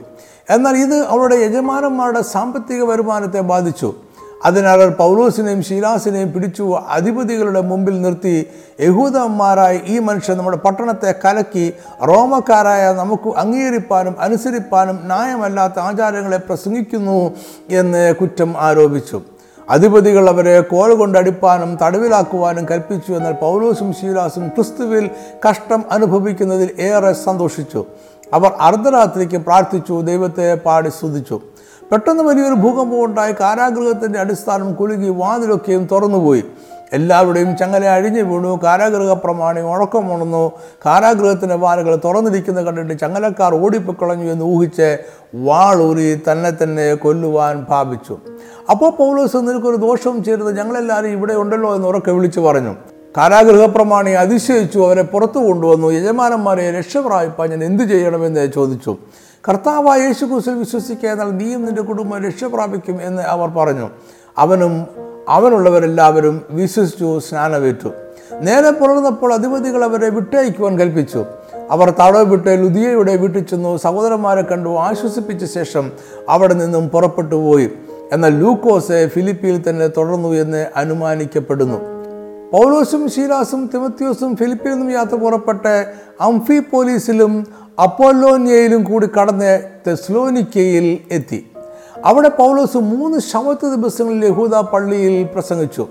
എന്നാൽ ഇത് അവരുടെ യജമാനന്മാരുടെ സാമ്പത്തിക വരുമാനത്തെ ബാധിച്ചു. അതിനാൽ അവർ പൗലോസിനെയും ശീലാസിനെയും പിടിച്ചു അധിപതികളുടെ മുമ്പിൽ നിർത്തി. യഹൂദന്മാരായ ഈ മനുഷ്യൻ നമ്മുടെ പട്ടണത്തെ കലക്കി. റോമക്കാരായ നമുക്ക് അംഗീകരിപ്പാനും അനുസരിപ്പാനും ന്യായമല്ലാത്ത ആചാരങ്ങളെ പ്രസംഗിക്കുന്നു എന്ന് കുറ്റം ആരോപിച്ചു. അധിപതികൾ അവരെ കോൽ കൊണ്ടടിപ്പാനും തടവിലാക്കുവാനും കൽപ്പിച്ചു. എന്നാൽ പൗലോസും ശീലാസും ക്രിസ്തുവിൽ കഷ്ടം അനുഭവിക്കുന്നതിൽ ഏറെ സന്തോഷിച്ചു. അവർ അർദ്ധരാത്രിക്ക് പ്രാർത്ഥിച്ചു ദൈവത്തെ പാടി സ്തുതിച്ചു. പെട്ടെന്ന് വലിയൊരു ഭൂകമ്പം ഉണ്ടായി കാരാഗൃഹത്തിന്റെ അടിസ്ഥാനം കുലുങ്ങി വാതിലൊക്കെയും തുറന്നുപോയി. എല്ലാവരുടെയും ചങ്ങല അഴിഞ്ഞു വീണു കാരാഗൃഹ പ്രമാണി ഉണക്കമുണർന്നു കാരാഗൃഹത്തിന്റെ വാലുകൾ തുറന്നിരിക്കുന്നത് കണ്ടിട്ട് ചങ്ങലക്കാർ ഓടിപ്പൊക്കളഞ്ഞു എന്ന് ഊഹിച്ച് വാളൂരി തന്നെ തന്നെ കൊല്ലുവാൻ ഭാവിച്ചു. അപ്പോൾ പൗലോസ് നിനക്കൊരു ദോഷം ചെയ്തത് ഞങ്ങളെല്ലാവരും ഇവിടെ ഉണ്ടല്ലോ എന്ന് ഉറക്കെ വിളിച്ചു പറഞ്ഞു. കാരാഗൃഹപ്രമാണി അതിശയിച്ചു അവരെ പുറത്തു കൊണ്ടുവന്നു. യജമാനന്മാരെ രക്ഷപ്രായിപ്പാൻ ഞാൻ എന്തു ചെയ്യണമെന്ന് ചോദിച്ചു. കർത്താവായ യേശു കുസിൽ വിശ്വസിക്കുക എന്നാൽ നീയും നിന്റെ കുടുംബം രക്ഷപ്രാപിക്കും എന്ന് അവർ പറഞ്ഞു. അവനും അവനുള്ളവരെല്ലാവരും വിശ്വസിച്ചു സ്നാനമേറ്റു. നേരെ പുലർന്നപ്പോൾ അധിപതികൾ അവരെ വിട്ടയക്കുവാൻ കൽപ്പിച്ചു. അവർ തടവ് വിട്ട് ലുദിയയുടെ വീട്ടിൽ ചെന്നു സഹോദരന്മാരെ കണ്ടു. ആശ്വസിപ്പിച്ച ശേഷം അവിടെ നിന്നും പുറപ്പെട്ടു പോയി എന്നാൽ ലൂക്കോസ് ഫിലിപ്പിയിൽ തന്നെ തുടർന്നു എന്ന് അനുമാനിക്കപ്പെടുന്നു. പൗലോസും ഷീലാസും തിമത്യോസും ഫിലിപ്പിൽ നിന്നും യാത്ര പുറപ്പെട്ട് അംഫി പോലീസിലും അപ്പോലോനിയയിലും കൂടി കടന്ന് തെസ്ലോനിക്കയിൽ എത്തി. അവിടെ പൗലോസ് മൂന്ന് ശവത്ത് ദിവസങ്ങളിൽ യഹൂദ പള്ളിയിൽ പ്രസംഗിച്ചു.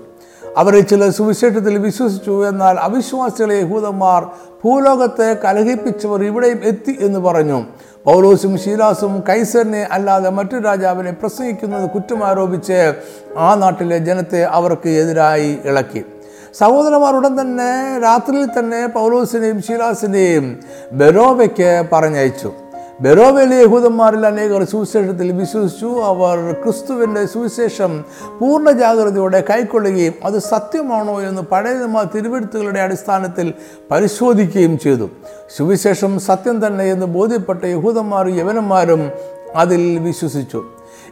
അവരെ ചില സുവിശേഷത്തിൽ വിശ്വസിച്ചു എന്നാൽ അവിശ്വാസികളെ യഹൂദന്മാർ ഭൂലോകത്തെ കലഹിപ്പിച്ചവർ ഇവിടെയും എത്തി എന്ന് പറഞ്ഞു. പൗലോസും ശീലാസും കൈസറിനെ അല്ലാതെ മറ്റു രാജാവിനെ പ്രസംഗിക്കുന്നത് കുറ്റമാരോപിച്ച് ആ നാട്ടിലെ ജനത്തെ അവർക്ക് എതിരായി ഇളക്കി. സഹോദരന്മാർ ഉടൻ തന്നെ രാത്രിയിൽ തന്നെ പൗലോസിനെയും ശീലാസിനെയും ബെറോബയ്ക്ക് പറഞ്ഞയച്ചു. ബെരോവയിലെ യഹൂദന്മാരിൽ അനേകർ സുവിശേഷത്തിൽ വിശ്വസിച്ചു. അവർ ക്രിസ്തുവിന്റെ സുവിശേഷം പൂർണ ജാഗ്രതയോടെ കൈക്കൊള്ളുകയും അത് സത്യമാണോ എന്ന് പഴയ നിയമ തിരുവെഴുത്തുകളുടെ അടിസ്ഥാനത്തിൽ പരിശോധിക്കുകയും ചെയ്തു. സുവിശേഷം സത്യം തന്നെ എന്ന് ബോധ്യപ്പെട്ട യഹൂദന്മാരും യവനന്മാരും അതിൽ വിശ്വസിച്ചു.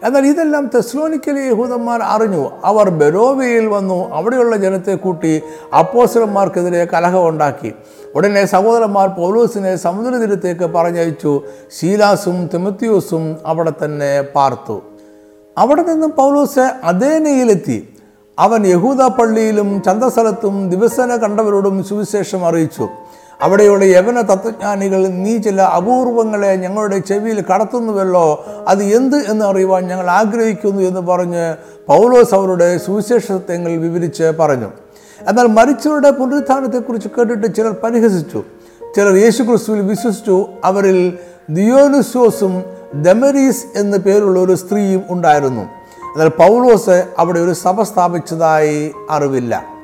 എന്നാൽ ഇതെല്ലാം തെസ്ലോനിക്കലെ യഹൂദന്മാർ അറിഞ്ഞു. അവർ ബെരോവയിൽ വന്നു അവിടെയുള്ള ജനത്തെ കൂട്ടി അപ്പോസ്റ്റർമാർക്കെതിരെ കലഹമുണ്ടാക്കി ഉടനെ സഹോദരന്മാർ പൗലോസിനെ സമുദ്രതീരത്തേക്ക് പറഞ്ഞയച്ചു. ശീലാസും തിമത്യൂസും അവിടെ തന്നെ പാർത്തു. അവിടെ നിന്നും പൗലോസ് അതേനയിലെത്തി. അവൻ യഹൂദ പള്ളിയിലും ചന്തസ്ഥലത്തും ദിവസേന കണ്ടവരോടും സുവിശേഷം അറിയിച്ചു. അവിടെയുള്ള യവന തത്വജ്ഞാനികൾ നീ ചില അപൂർവങ്ങളെ ഞങ്ങളുടെ ചെവിയിൽ കടത്തുന്നുവല്ലോ അത് എന്ത് എന്ന് അറിയുവാൻ ഞങ്ങൾ ആഗ്രഹിക്കുന്നു എന്ന് പറഞ്ഞ് പൗലോസ് അവരുടെ സുവിശേഷത്വങ്ങൾ വിവരിച്ച് പറഞ്ഞു. എന്നാൽ മരിച്ചവരുടെ പുനരുത്ഥാനത്തെക്കുറിച്ച് കേട്ടിട്ട് ചിലർ പരിഹസിച്ചു. ചിലർ യേശു ക്രിസ്തുവിൽ വിശ്വസിച്ചു. അവരിൽ ദിയോനുസോസും ദമരീസ് എന്ന പേരുള്ള ഒരു സ്ത്രീയും ഉണ്ടായിരുന്നു. എന്നാൽ പൗലോസ് അവിടെ ഒരു സഭ സ്ഥാപിച്ചതായി അറിവില്ല.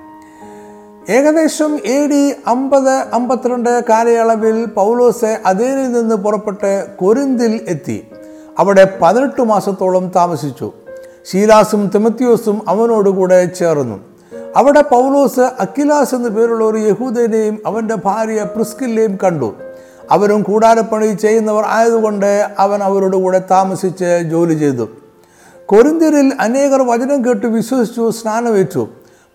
ഏകദേശം എ ഡി അമ്പത് അമ്പത്തിരണ്ട് കാലയളവിൽ പൗലോസ് അതേനിൽ നിന്ന് പുറപ്പെട്ട് കൊരിന്തിൽ എത്തി. അവിടെ പതിനെട്ട് മാസത്തോളം താമസിച്ചു. ശീലാസും തിമത്യോസും അവനോടുകൂടെ ചേർന്നു. അവിടെ പൗലോസ് അഖിലാസ് എന്ന പേരുള്ള ഒരു യഹൂദനെയും അവന്റെ ഭാര്യ പ്രിസ്കില്ലെയും കണ്ടു. അവരും കൂടാരപ്പണി ചെയ്യുന്നവർ ആയതുകൊണ്ട് അവൻ അവരോട് കൂടെ താമസിച്ച് ജോലി ചെയ്തു. കൊരിന്തിരിൽ അനേകർ വചനം കേട്ട് വിശ്വസിച്ചു സ്നാനമേറ്റു.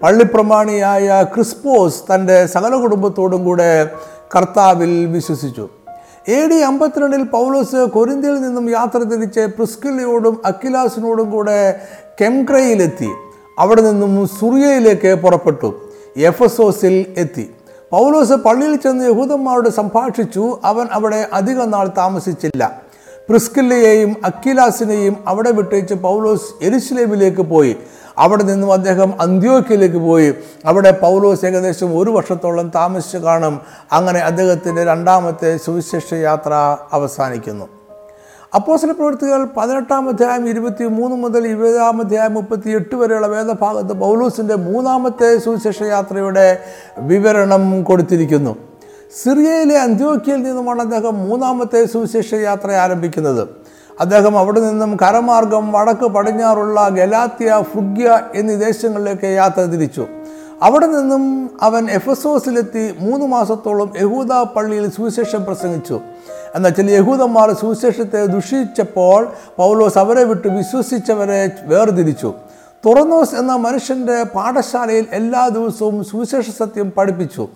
പള്ളിപ്രമാണിയായ ക്രിസ്പോസ് തന്റെ സകല കുടുംബത്തോടും കൂടെ കർത്താവിൽ വിശ്വസിച്ചു. എ ഡി അമ്പത്തിരണ്ടിൽ പൗലോസ് കൊരിന്തിയിൽ നിന്നും യാത്ര തിരിച്ച് പ്രിസ്കിലയോടും അക്കിലാസിനോടും കൂടെ കെംക്രയിലെത്തി. അവിടെ നിന്നും സുറിയയിലേക്ക് പുറപ്പെട്ടു. എഫസോസിൽ എത്തി. പൗലോസ് പള്ളിയിൽ ചെന്ന് യഹൂദന്മാരോട് സംഭാഷിച്ചു. അവൻ അവിടെ അധിക നാൾ താമസിച്ചില്ല. പ്രിസ്കില്ലയെയും അക്കിലാസിനെയും അവിടെ വിട്ടേച്ച് പൗലോസ് എരുസലേമിലേക്ക് പോയി. അവിടെ നിന്നും അദ്ദേഹം അന്ത്യോക്കിലേക്ക് പോയി. അവിടെ പൗലോസ് ഏകദേശം ഒരു വർഷത്തോളം താമസിച്ച് കാണും. അങ്ങനെ അദ്ദേഹത്തിന്റെ രണ്ടാമത്തെ സുവിശേഷ യാത്ര അവസാനിക്കുന്നു. അപ്പോസിലെ പ്രവൃത്തികൾ പതിനെട്ടാം അധ്യായം ഇരുപത്തി മൂന്ന് മുതൽ ഇരുപതാം അധ്യായം മുപ്പത്തി എട്ട് വരെയുള്ള വേദഭാഗത്ത് പൗലൂസിന്റെ മൂന്നാമത്തെ സുവിശേഷ യാത്രയുടെ വിവരണം കൊടുത്തിരിക്കുന്നു. സിറിയയിലെ അന്ത്യോക്കിയയിൽ നിന്നുമാണ് അദ്ദേഹം മൂന്നാമത്തെ സുവിശേഷ യാത്ര ആരംഭിക്കുന്നത്. അദ്ദേഹം അവിടെ നിന്നും കരമാർഗം വടക്ക് പടിഞ്ഞാറുള്ള ഗലാത്തിയ ഫുഗ്യ എന്നീ ദേശങ്ങളിലേക്ക് യാത്ര തിരിച്ചു. അവിടെ നിന്നും അവൻ എഫസോസിലെത്തി മൂന്ന് മാസത്തോളം യഹൂദ പള്ളിയിൽ സുവിശേഷം പ്രസംഗിച്ചു. എന്നാൽ ചില യഹൂദന്മാർ സുവിശേഷത്തെ ദുഷിച്ചപ്പോൾ പൗലോസ് അവരെ വിട്ട് വിശ്വസിച്ചവരെ വേർതിരിച്ചു. തുറന്നോസ് എന്ന മനുഷ്യന്റെ പാഠശാലയിൽ എല്ലാ ദിവസവും സുവിശേഷ സത്യം പഠിപ്പിച്ചു.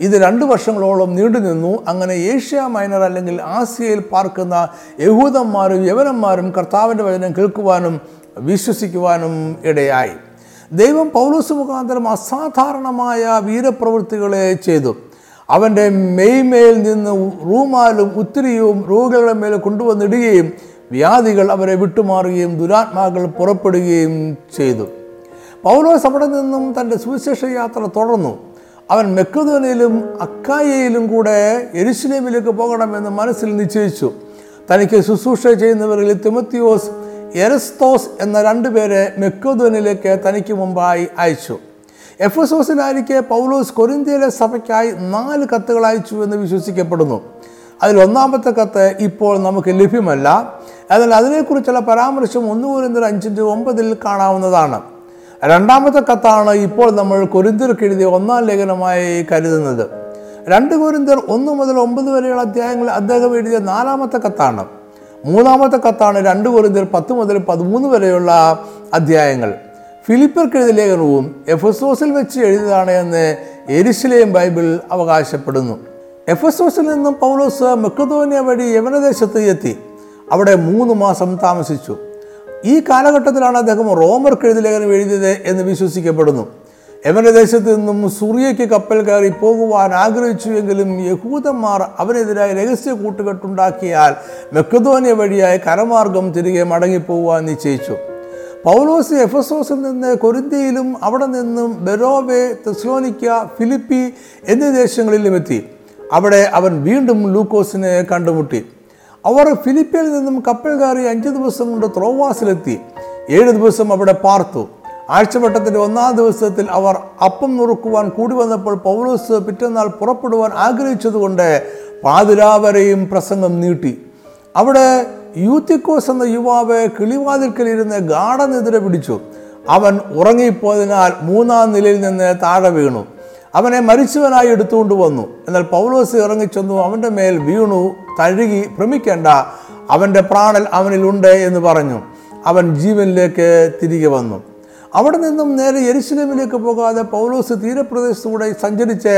ഇത് രണ്ട് വർഷങ്ങളോളം നീണ്ടുനിന്നു അങ്ങനെ ഏഷ്യ മൈനർ അല്ലെങ്കിൽ ആസിയയിൽ പാർക്കുന്ന യഹൂദന്മാരും യവനന്മാരും കർത്താവിന്റെ വചനം കേൾക്കുവാനും വിശ്വസിക്കുവാനും ഇടയായി. ദൈവം പൗലോസ് മുഖാന്തരം അസാധാരണമായ വീരപ്രവൃത്തികളെ ചെയ്തു. അവന്റെ മെയ്മേൽ നിന്ന് റൂമാലും ഉത്തിരിയും രോഗികളുടെ മേൽ കൊണ്ടുവന്നിടുകയും വ്യാധികൾ അവരെ വിട്ടുമാറുകയും ദുരാത്മാക്കൾ പുറപ്പെടുകയും ചെയ്തു. പൗലോസ് അവിടെ നിന്നും തന്റെ സുവിശേഷ യാത്ര തുടർന്നു. അവൻ മെക്കദോനയിലും അക്കായയിലും കൂടെ എരുസലേമിലേക്ക് പോകണമെന്ന് മനസ്സിൽ നിശ്ചയിച്ചു. തനിക്ക് ശുശ്രൂഷ ചെയ്യുന്നവരിൽ തിമത്തിയോസ് എരസ്തോസ് എന്ന രണ്ടുപേരെ മെക്കോദോനിലേക്ക് തനിക്ക് മുമ്പായി അയച്ചു. എഫസോസിലായിരിക്കെ പൗലോസ് കൊരിന്ത്യയിലെ സഭയ്ക്കായി നാല് കത്തുകൾ അയച്ചു എന്ന് വിശ്വസിക്കപ്പെടുന്നു. അതിൽ ഒന്നാമത്തെ കത്ത് ഇപ്പോൾ നമുക്ക് ലഭ്യമല്ല. എന്നാൽ അതിനെക്കുറിച്ചുള്ള പരാമർശം ഒന്ന് കൊരിന്തർ അഞ്ചിന്റെ ഒമ്പതിൽ കാണാവുന്നതാണ്. രണ്ടാമത്തെ കത്താണ് ഇപ്പോൾ നമ്മൾ കൊരിന്തിർക്ക് എഴുതിയ ഒന്നാം ലേഖനമായി കരുതുന്നത്. രണ്ട് കൊരിന്തർ ഒന്ന് മുതൽ ഒമ്പത് വരെയുള്ള അധ്യായങ്ങളിൽ അദ്ദേഹം എഴുതിയ നാലാമത്തെ കത്താണ്. മൂന്നാമത്തെ കത്താണ് രണ്ട് കൊരിന്തർ പത്ത് മുതൽ പതിമൂന്ന് വരെയുള്ള അധ്യായങ്ങൾ. ഫിലിപ്പർക്ക് എഴുതിയ ലേഖനവും എഫസോസിൽ വെച്ച് എഴുതിയതാണ് എന്ന് എരിശിലേയും ബൈബിൾ അവകാശപ്പെടുന്നു. എഫസോസിൽ നിന്നും പൗലോസ് മെക്കതോനിയ വഴി യവനദേശത്ത് എത്തി. അവിടെ മൂന്ന് മാസം താമസിച്ചു. ഈ കാലഘട്ടത്തിലാണ് അദ്ദേഹം റോമർക്ക് എഴുതി ലേഖനം എഴുതിയത് എന്ന് വിശ്വസിക്കപ്പെടുന്നു. യമനദേശത്ത് നിന്നും സൂര്യയ്ക്ക് കപ്പൽ കയറി പോകുവാൻ ആഗ്രഹിച്ചുവെങ്കിലും യഹൂദന്മാർ അവനെതിരായി രഹസ്യ കൂട്ടുകെട്ടുണ്ടാക്കിയാൽ മെക്കതോനിയ വഴിയായി കരമാർഗം തിരികെ മടങ്ങിപ്പോകുവാൻ നിശ്ചയിച്ചു. പൗലോസ് എഫസോസിൽ നിന്ന് കൊരിന്തിയിലും അവിടെ നിന്നും ബെറോബെ തെസ്ലോനിക്ക ഫിലിപ്പി എന്നീ ദേശങ്ങളിലും എത്തി. അവിടെ അവൻ വീണ്ടും ലൂക്കോസിനെ കണ്ടുമുട്ടി. അവർ ഫിലിപ്പിയിൽ നിന്നും കപ്പൽ കയറി അഞ്ച് ദിവസം കൊണ്ട് ത്രോവാസിലെത്തി. ഏഴ് ദിവസം അവിടെ പാർത്തു. ആഴ്ചവട്ടത്തിന്റെ ഒന്നാം ദിവസത്തിൽ അവർ അപ്പം നുറുക്കുവാൻ കൂടി വന്നപ്പോൾ പൗലോസ് പിറ്റന്നാൾ പുറപ്പെടുവാൻ ആഗ്രഹിച്ചതുകൊണ്ട് പാതിരാവരെയും പ്രസംഗം നീട്ടി. അവിടെ യൂത്തിക്കോസ് എന്ന യുവാവ് കിളിവാതിൽക്കലിരുന്ന് ഗാഠനിദ്ര പിടിച്ചു. അവൻ ഉറങ്ങിപ്പോയതിനാൽ മൂന്നാം നിലയിൽ നിന്ന് താഴെ വീണു. അവനെ മരിച്ചവനായി എടുത്തുകൊണ്ട് വന്നു. എന്നാൽ പൗലോസ് ഇറങ്ങിച്ചെന്നു അവന്റെ മേൽ വീണു തഴുകി ഭ്രമിക്കേണ്ട അവന്റെ പ്രാണൻ അവനിലുണ്ട് എന്ന് പറഞ്ഞു. അവൻ ജീവനിലേക്ക് തിരികെ വന്നു. അവിടെ നിന്നും നേരെ യെരുശലേമിലേക്ക് പോകാതെ പൗലോസ് തീരപ്രദേശത്തൂടെ സഞ്ചരിച്ച്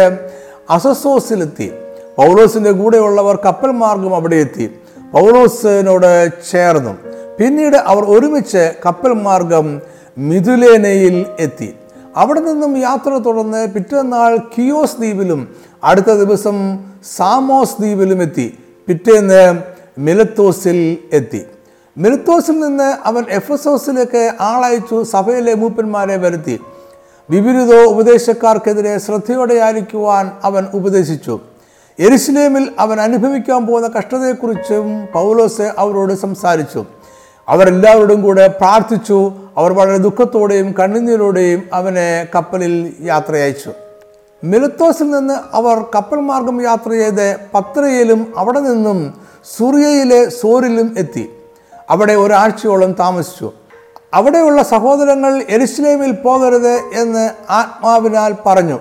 അസസോസിലെത്തി. പൗലോസിന്റെ കൂടെയുള്ളവർ കപ്പൽ മാർഗം അവിടെ എത്തി. പൗലോസിനോട് ചേർന്നു. പിന്നീട് അവർ ഒരുമിച്ച് കപ്പൽ മാർഗം മിഥുലേനയിൽ എത്തി. അവിടെ നിന്നും യാത്ര തുടർന്ന് പിറ്റേന്നാൾ കിയോസ് ദ്വീപിലും അടുത്ത ദിവസം സാമോസ് ദ്വീപിലും എത്തി. പിറ്റേന്ന് മിലത്തോസിൽ എത്തി. മിലത്തോസിൽ നിന്ന് അവൻ എഫസോസിലേക്ക് ആളയച്ചു സഭയിലെ മൂപ്പന്മാരെ വരുത്തി. വിപരീതോ ഉപദേശക്കാർക്കെതിരെ ശ്രദ്ധയോടെ ആയിരിക്കുവാൻ അവൻ ഉപദേശിച്ചു. എരുസലേമിൽ അവൻ അനുഭവിക്കാൻ പോകുന്ന കഷ്ടതയെക്കുറിച്ചും പൗലോസ് അവരോട് സംസാരിച്ചു. അവരെല്ലാവരോടും കൂടെ പ്രാർത്ഥിച്ചു. അവർ വളരെ ദുഃഖത്തോടെയും കണ്ണുനീരോടെയും അവനെ കപ്പലിൽ യാത്ര അയച്ചു മിലത്തോസിൽ നിന്ന് അവർ കപ്പൽ മാർഗം യാത്ര ചെയ്ത് പത്രയിലും അവിടെ നിന്നും സൂറിയയിലെ സോറിലും എത്തി. അവിടെ ഒരാഴ്ചയോളം താമസിച്ചു. അവിടെയുള്ള സഹോദരങ്ങൾ എരുസലേമിൽ പോകരുത് എന്ന് ആത്മാവിനാൽ പറഞ്ഞു.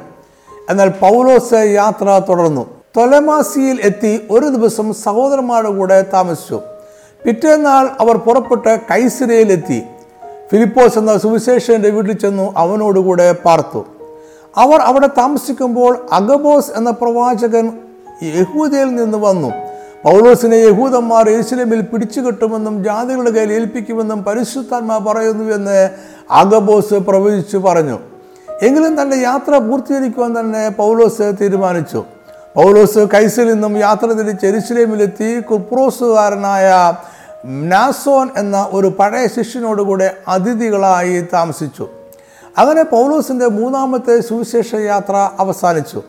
എന്നാൽ പൗലോസ് യാത്ര തുടർന്നു. തൊലമാസിയിൽ എത്തി ഒരു ദിവസം സഹോദരന്മാരുടെ കൂടെ താമസിച്ചു. പിറ്റേന്നാൾ അവർ പുറപ്പെട്ട് കൈസിരയിലെത്തി. ഫിലിപ്പോസ് എന്ന സുവിശേഷന്റെ വീട്ടിൽ ചെന്നു അവനോടുകൂടെ പാർത്തു. അവർ അവിടെ താമസിക്കുമ്പോൾ അഗബോസ് എന്ന പ്രവാചകൻ യഹൂദയിൽ നിന്ന് വന്നു. പൗലോസിനെ യഹൂദന്മാർ യെരുസലേമിൽ പിടിച്ചുകെട്ടുമെന്നും ജാതികളുടെ കയ്യിൽ ഏൽപ്പിക്കുമെന്നും പരിശുദ്ധാത്മാ പറയുന്നു എന്ന് അഗബോസ് പ്രവചിച്ചു പറഞ്ഞു. എങ്കിലും തന്റെ യാത്ര പൂർത്തീകരിക്കുവാൻ തന്നെ പൗലോസ് തീരുമാനിച്ചു. പൗലോസ് കൈസിൽ നിന്നും യാത്ര തിരിച്ച് എരുസലേമിലെത്തി കുപ്രോസുകാരനായ നാസോൻ എന്ന ഒരു പഴയ ശിഷ്യനോടുകൂടെ അതിഥികളായി താമസിച്ചു. അങ്ങനെ പൗലോസിന്റെ മൂന്നാമത്തെ സുവിശേഷ യാത്ര അവസാനിച്ചു.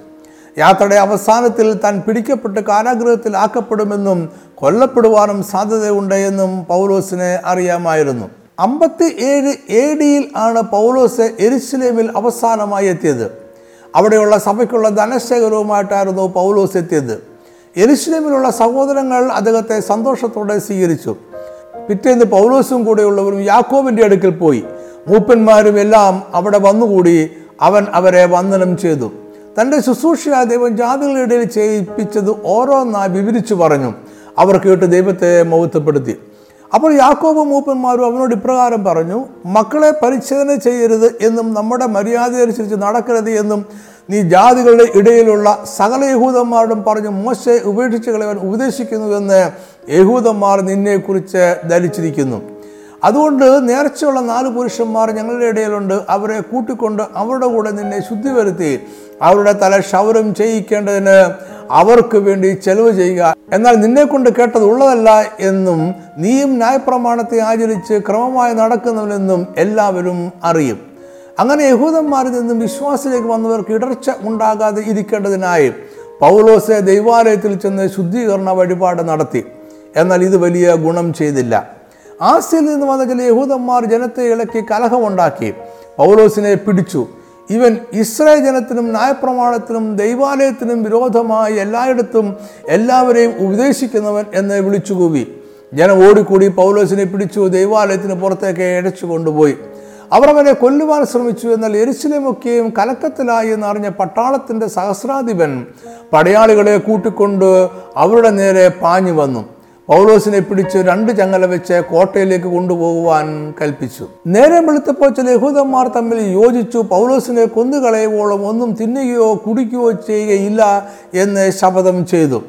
യാത്രയുടെ അവസാനത്തിൽ താൻ പിടിക്കപ്പെട്ട് കാരാഗൃഹത്തിൽ ആക്കപ്പെടുമെന്നും കൊല്ലപ്പെടുവാനും സാധ്യതയുണ്ട് എന്നും പൗലോസിനെ അറിയാമായിരുന്നു. അമ്പത്തി ഏഴ് എ ഡിയിൽ ആണ് പൗലോസ് എരുസലേമിൽ അവസാനമായി എത്തിയത്. അവിടെയുള്ള സഭയ്ക്കുള്ള ധനശേഖരവുമായിട്ടായിരുന്നു പൗലോസ് എത്തിയത്. എരുസ്ലേമിലുള്ള സഹോദരങ്ങൾ അദ്ദേഹത്തെ സന്തോഷത്തോടെ സ്വീകരിച്ചു. പിറ്റേന്ന് പൗലോസും കൂടെയുള്ളവരും യാക്കോബിന്റെ അടുക്കൽ പോയി. മൂപ്പന്മാരും എല്ലാം അവിടെ വന്നുകൂടി അവൻ അവരെ വന്ദനം ചെയ്തു. തന്റെ ശുശ്രൂഷയായ ദൈവം ജാതികളുടെ ഇടയിൽ ചെയ്യിപ്പിച്ചത് ഓരോന്നായി വിവരിച്ചു പറഞ്ഞു. അവർ കേട്ട് ദൈവത്തെ മൗത്തപ്പെടുത്തി അപ്പോൾ യാക്കോബ് മൂപ്പന്മാരും അവനോട് ഇപ്രകാരം പറഞ്ഞു മക്കളെ പരിച്ഛേദന ചെയ്യരുത് എന്നും നമ്മുടെ മര്യാദ അനുസരിച്ച് നടക്കരുത് എന്നും നീ ജാതികളുടെ ഇടയിലുള്ള സകല യഹൂദന്മാരോടും പറഞ്ഞു മോശയെ ഉപേക്ഷിച്ച് കളയാൻ ഉപദേശിക്കുന്നുവെന്ന് യഹൂദന്മാർ നിന്നെക്കുറിച്ച് ധരിച്ചിരിക്കുന്നു. അതുകൊണ്ട് നേർച്ചയുള്ള നാല് പുരുഷന്മാർ ഞങ്ങളുടെ ഇടയിലുണ്ട്. അവരെ കൂട്ടിക്കൊണ്ട് അവരുടെ കൂടെ നിന്നെ ശുദ്ധി വരുത്തി. അവരുടെ തല ക്ഷൗരം ചെയ്യിക്കേണ്ടതിന് അവർക്ക് വേണ്ടി ചെലവ് ചെയ്യുക. എന്നാൽ നിന്നെ കൊണ്ട് കേട്ടത് ഉള്ളതല്ല എന്നും നീയും ന്യായപ്രമാണത്തെ ആചരിച്ച് ക്രമമായി നടക്കുന്നവനെന്നും എല്ലാവരും അറിയും. അങ്ങനെ യഹൂദന്മാരിൽ നിന്നും വിശ്വാസത്തിലേക്ക് വന്നവർക്ക് ഇടർച്ച ഉണ്ടാകാതെ ഇരിക്കേണ്ടതിനായി പൗലോസെ ദൈവാലയത്തിൽ ചെന്ന് ശുദ്ധീകരണ വഴിപാട് നടത്തി. എന്നാൽ ഇത് വലിയ ഗുണം ചെയ്തില്ല. ആസ്യയിൽ നിന്ന് വന്ന ചില യഹൂദന്മാർ ജനത്തെ ഇളക്കി കലഹമുണ്ടാക്കി. പൗലോസിനെ പിടിച്ചു. ഇവൻ ഇസ്രായേൽ ജനത്തിനും ന്യായപ്രമാണത്തിനും ദൈവാലയത്തിനും വിരോധമായി എല്ലായിടത്തും എല്ലാവരെയും ഉപദേശിക്കുന്നവൻ എന്ന് വിളിച്ചുകൂവി. ജനം ഓടിക്കൂടി പൗലോസിനെ പിടിച്ചു ദൈവാലയത്തിന് പുറത്തേക്ക് അടച്ചു കൊണ്ടുപോയി. അവർ അവനെ കൊല്ലുവാൻ ശ്രമിച്ചു എന്നാൽ എരിച്ചിലുമൊക്കെയും കലക്കത്തിലായി എന്നറിഞ്ഞ പട്ടാളത്തിന്റെ സഹസ്രാധിപൻ പടയാളികളെ കൂട്ടിക്കൊണ്ട് അവരുടെ നേരെ പാഞ്ഞു വന്നു. പൗലോസിനെ പിടിച്ച് രണ്ട് ചങ്ങല വെച്ച് കോട്ടയിലേക്ക് കൊണ്ടുപോകുവാൻ കൽപ്പിച്ചു. നേരം വെളുത്തപ്പോൾ ചില യഹൂദന്മാർ തമ്മിൽ യോജിച്ചു പൗലോസിനെ കൊന്നുകളയുവോളം ഒന്നും തിന്നുകയോ കുടിക്കുകയോ ചെയ്യുകയില്ല എന്ന് ശപഥം ചെയ്തു.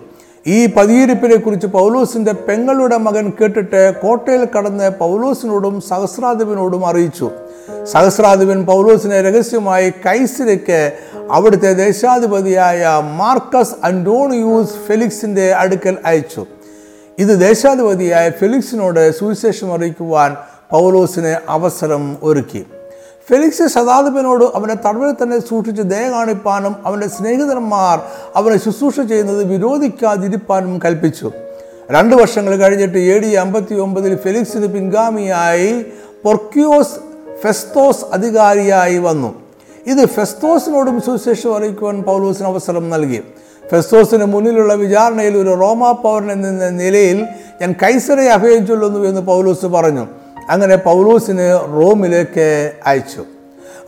ഈ പതിയിരിപ്പിനെ കുറിച്ച് പൗലോസിന്റെ പെങ്ങളുടെ മകൻ കേട്ടിട്ട് കോട്ടയിൽ കടന്ന് പൗലോസിനോടും സഹസ്രാധിപനോടും അറിയിച്ചു. സഹസ്രാധിപൻ പൗലോസിനെ രഹസ്യമായി കൈസിലേക്ക് അവിടുത്തെ ദേശാധിപതിയായ മാർക്കസ് അന്റോണിയൂസ് ഫെലിക്സിന്റെ അടുക്കൽ അയച്ചു. ഇത് ദേശാധിപതിയായ ഫെലിക്സിനോട് സുവിശേഷം അറിയിക്കുവാൻ പൗലോസിന് അവസരം ഒരുക്കി. ഫെലിക്സ് ശതാധിപനോട് അവനെ തടവിൽ തന്നെ സൂക്ഷിച്ച് ദയ കാണിപ്പാനും അവന്റെ സ്നേഹിതന്മാർ അവനെ ശുശ്രൂഷ ചെയ്യുന്നത് വിരോധിക്കാതിരിപ്പാനും കൽപ്പിച്ചു. രണ്ട് വർഷങ്ങൾ കഴിഞ്ഞിട്ട് എ ഡി അമ്പത്തി ഒമ്പതിൽ ഫെലിക്സിന് പിൻഗാമിയായി പൊർക്യോസ് ഫെസ്തോസ് അധികാരിയായി വന്നു. ഇത് ഫെസ്തോസിനോടും സുവിശേഷം അറിയിക്കുവാൻ പൗലോസിന് അവസരം നൽകി. ഫെസ്തോസിന് മുന്നിലുള്ള വിചാരണയിൽ ഒരു റോമാ പൗരൻ എന്ന നിലയിൽ ഞാൻ കൈസറെ അഭയിച്ചുള്ളൂ എന്ന് പൗലോസ് പറഞ്ഞു. അങ്ങനെ പൗലോസിന് റോമിലേക്ക് അയച്ചു.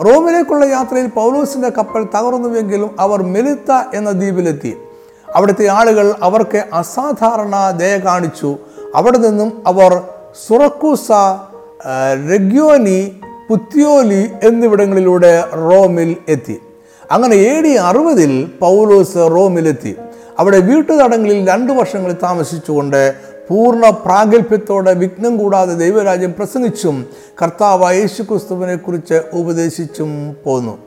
റോമിലേക്കുള്ള യാത്രയിൽ പൗലോസിന്റെ കപ്പൽ തകർന്നുവെങ്കിലും അവർ മെലിത്ത എന്ന ദ്വീപിലെത്തി. അവിടുത്തെ ആളുകൾ അവർക്ക് അസാധാരണ ദയ കാണിച്ചു. അവിടെ നിന്നും അവർ സുറക്കൂസ രഗ്യോനി പുത്യോലി എന്നിവിടങ്ങളിലൂടെ റോമിൽ എത്തി. അങ്ങനെ എ ഡി അറുപതിൽ പൗലോസ് റോമിലെത്തി. അവിടെ വീട്ടുതടങ്ങളിൽ രണ്ടു വർഷങ്ങൾ താമസിച്ചുകൊണ്ട് പൂർണ പ്രാഗൽഭ്യത്തോടെ വിഘ്നം കൂടാതെ ദൈവരാജ്യം പ്രസംഗിച്ചും കർത്താവ് യേശുക്രിസ്തുവിനെ കുറിച്ച് ഉപദേശിച്ചും പോന്നു.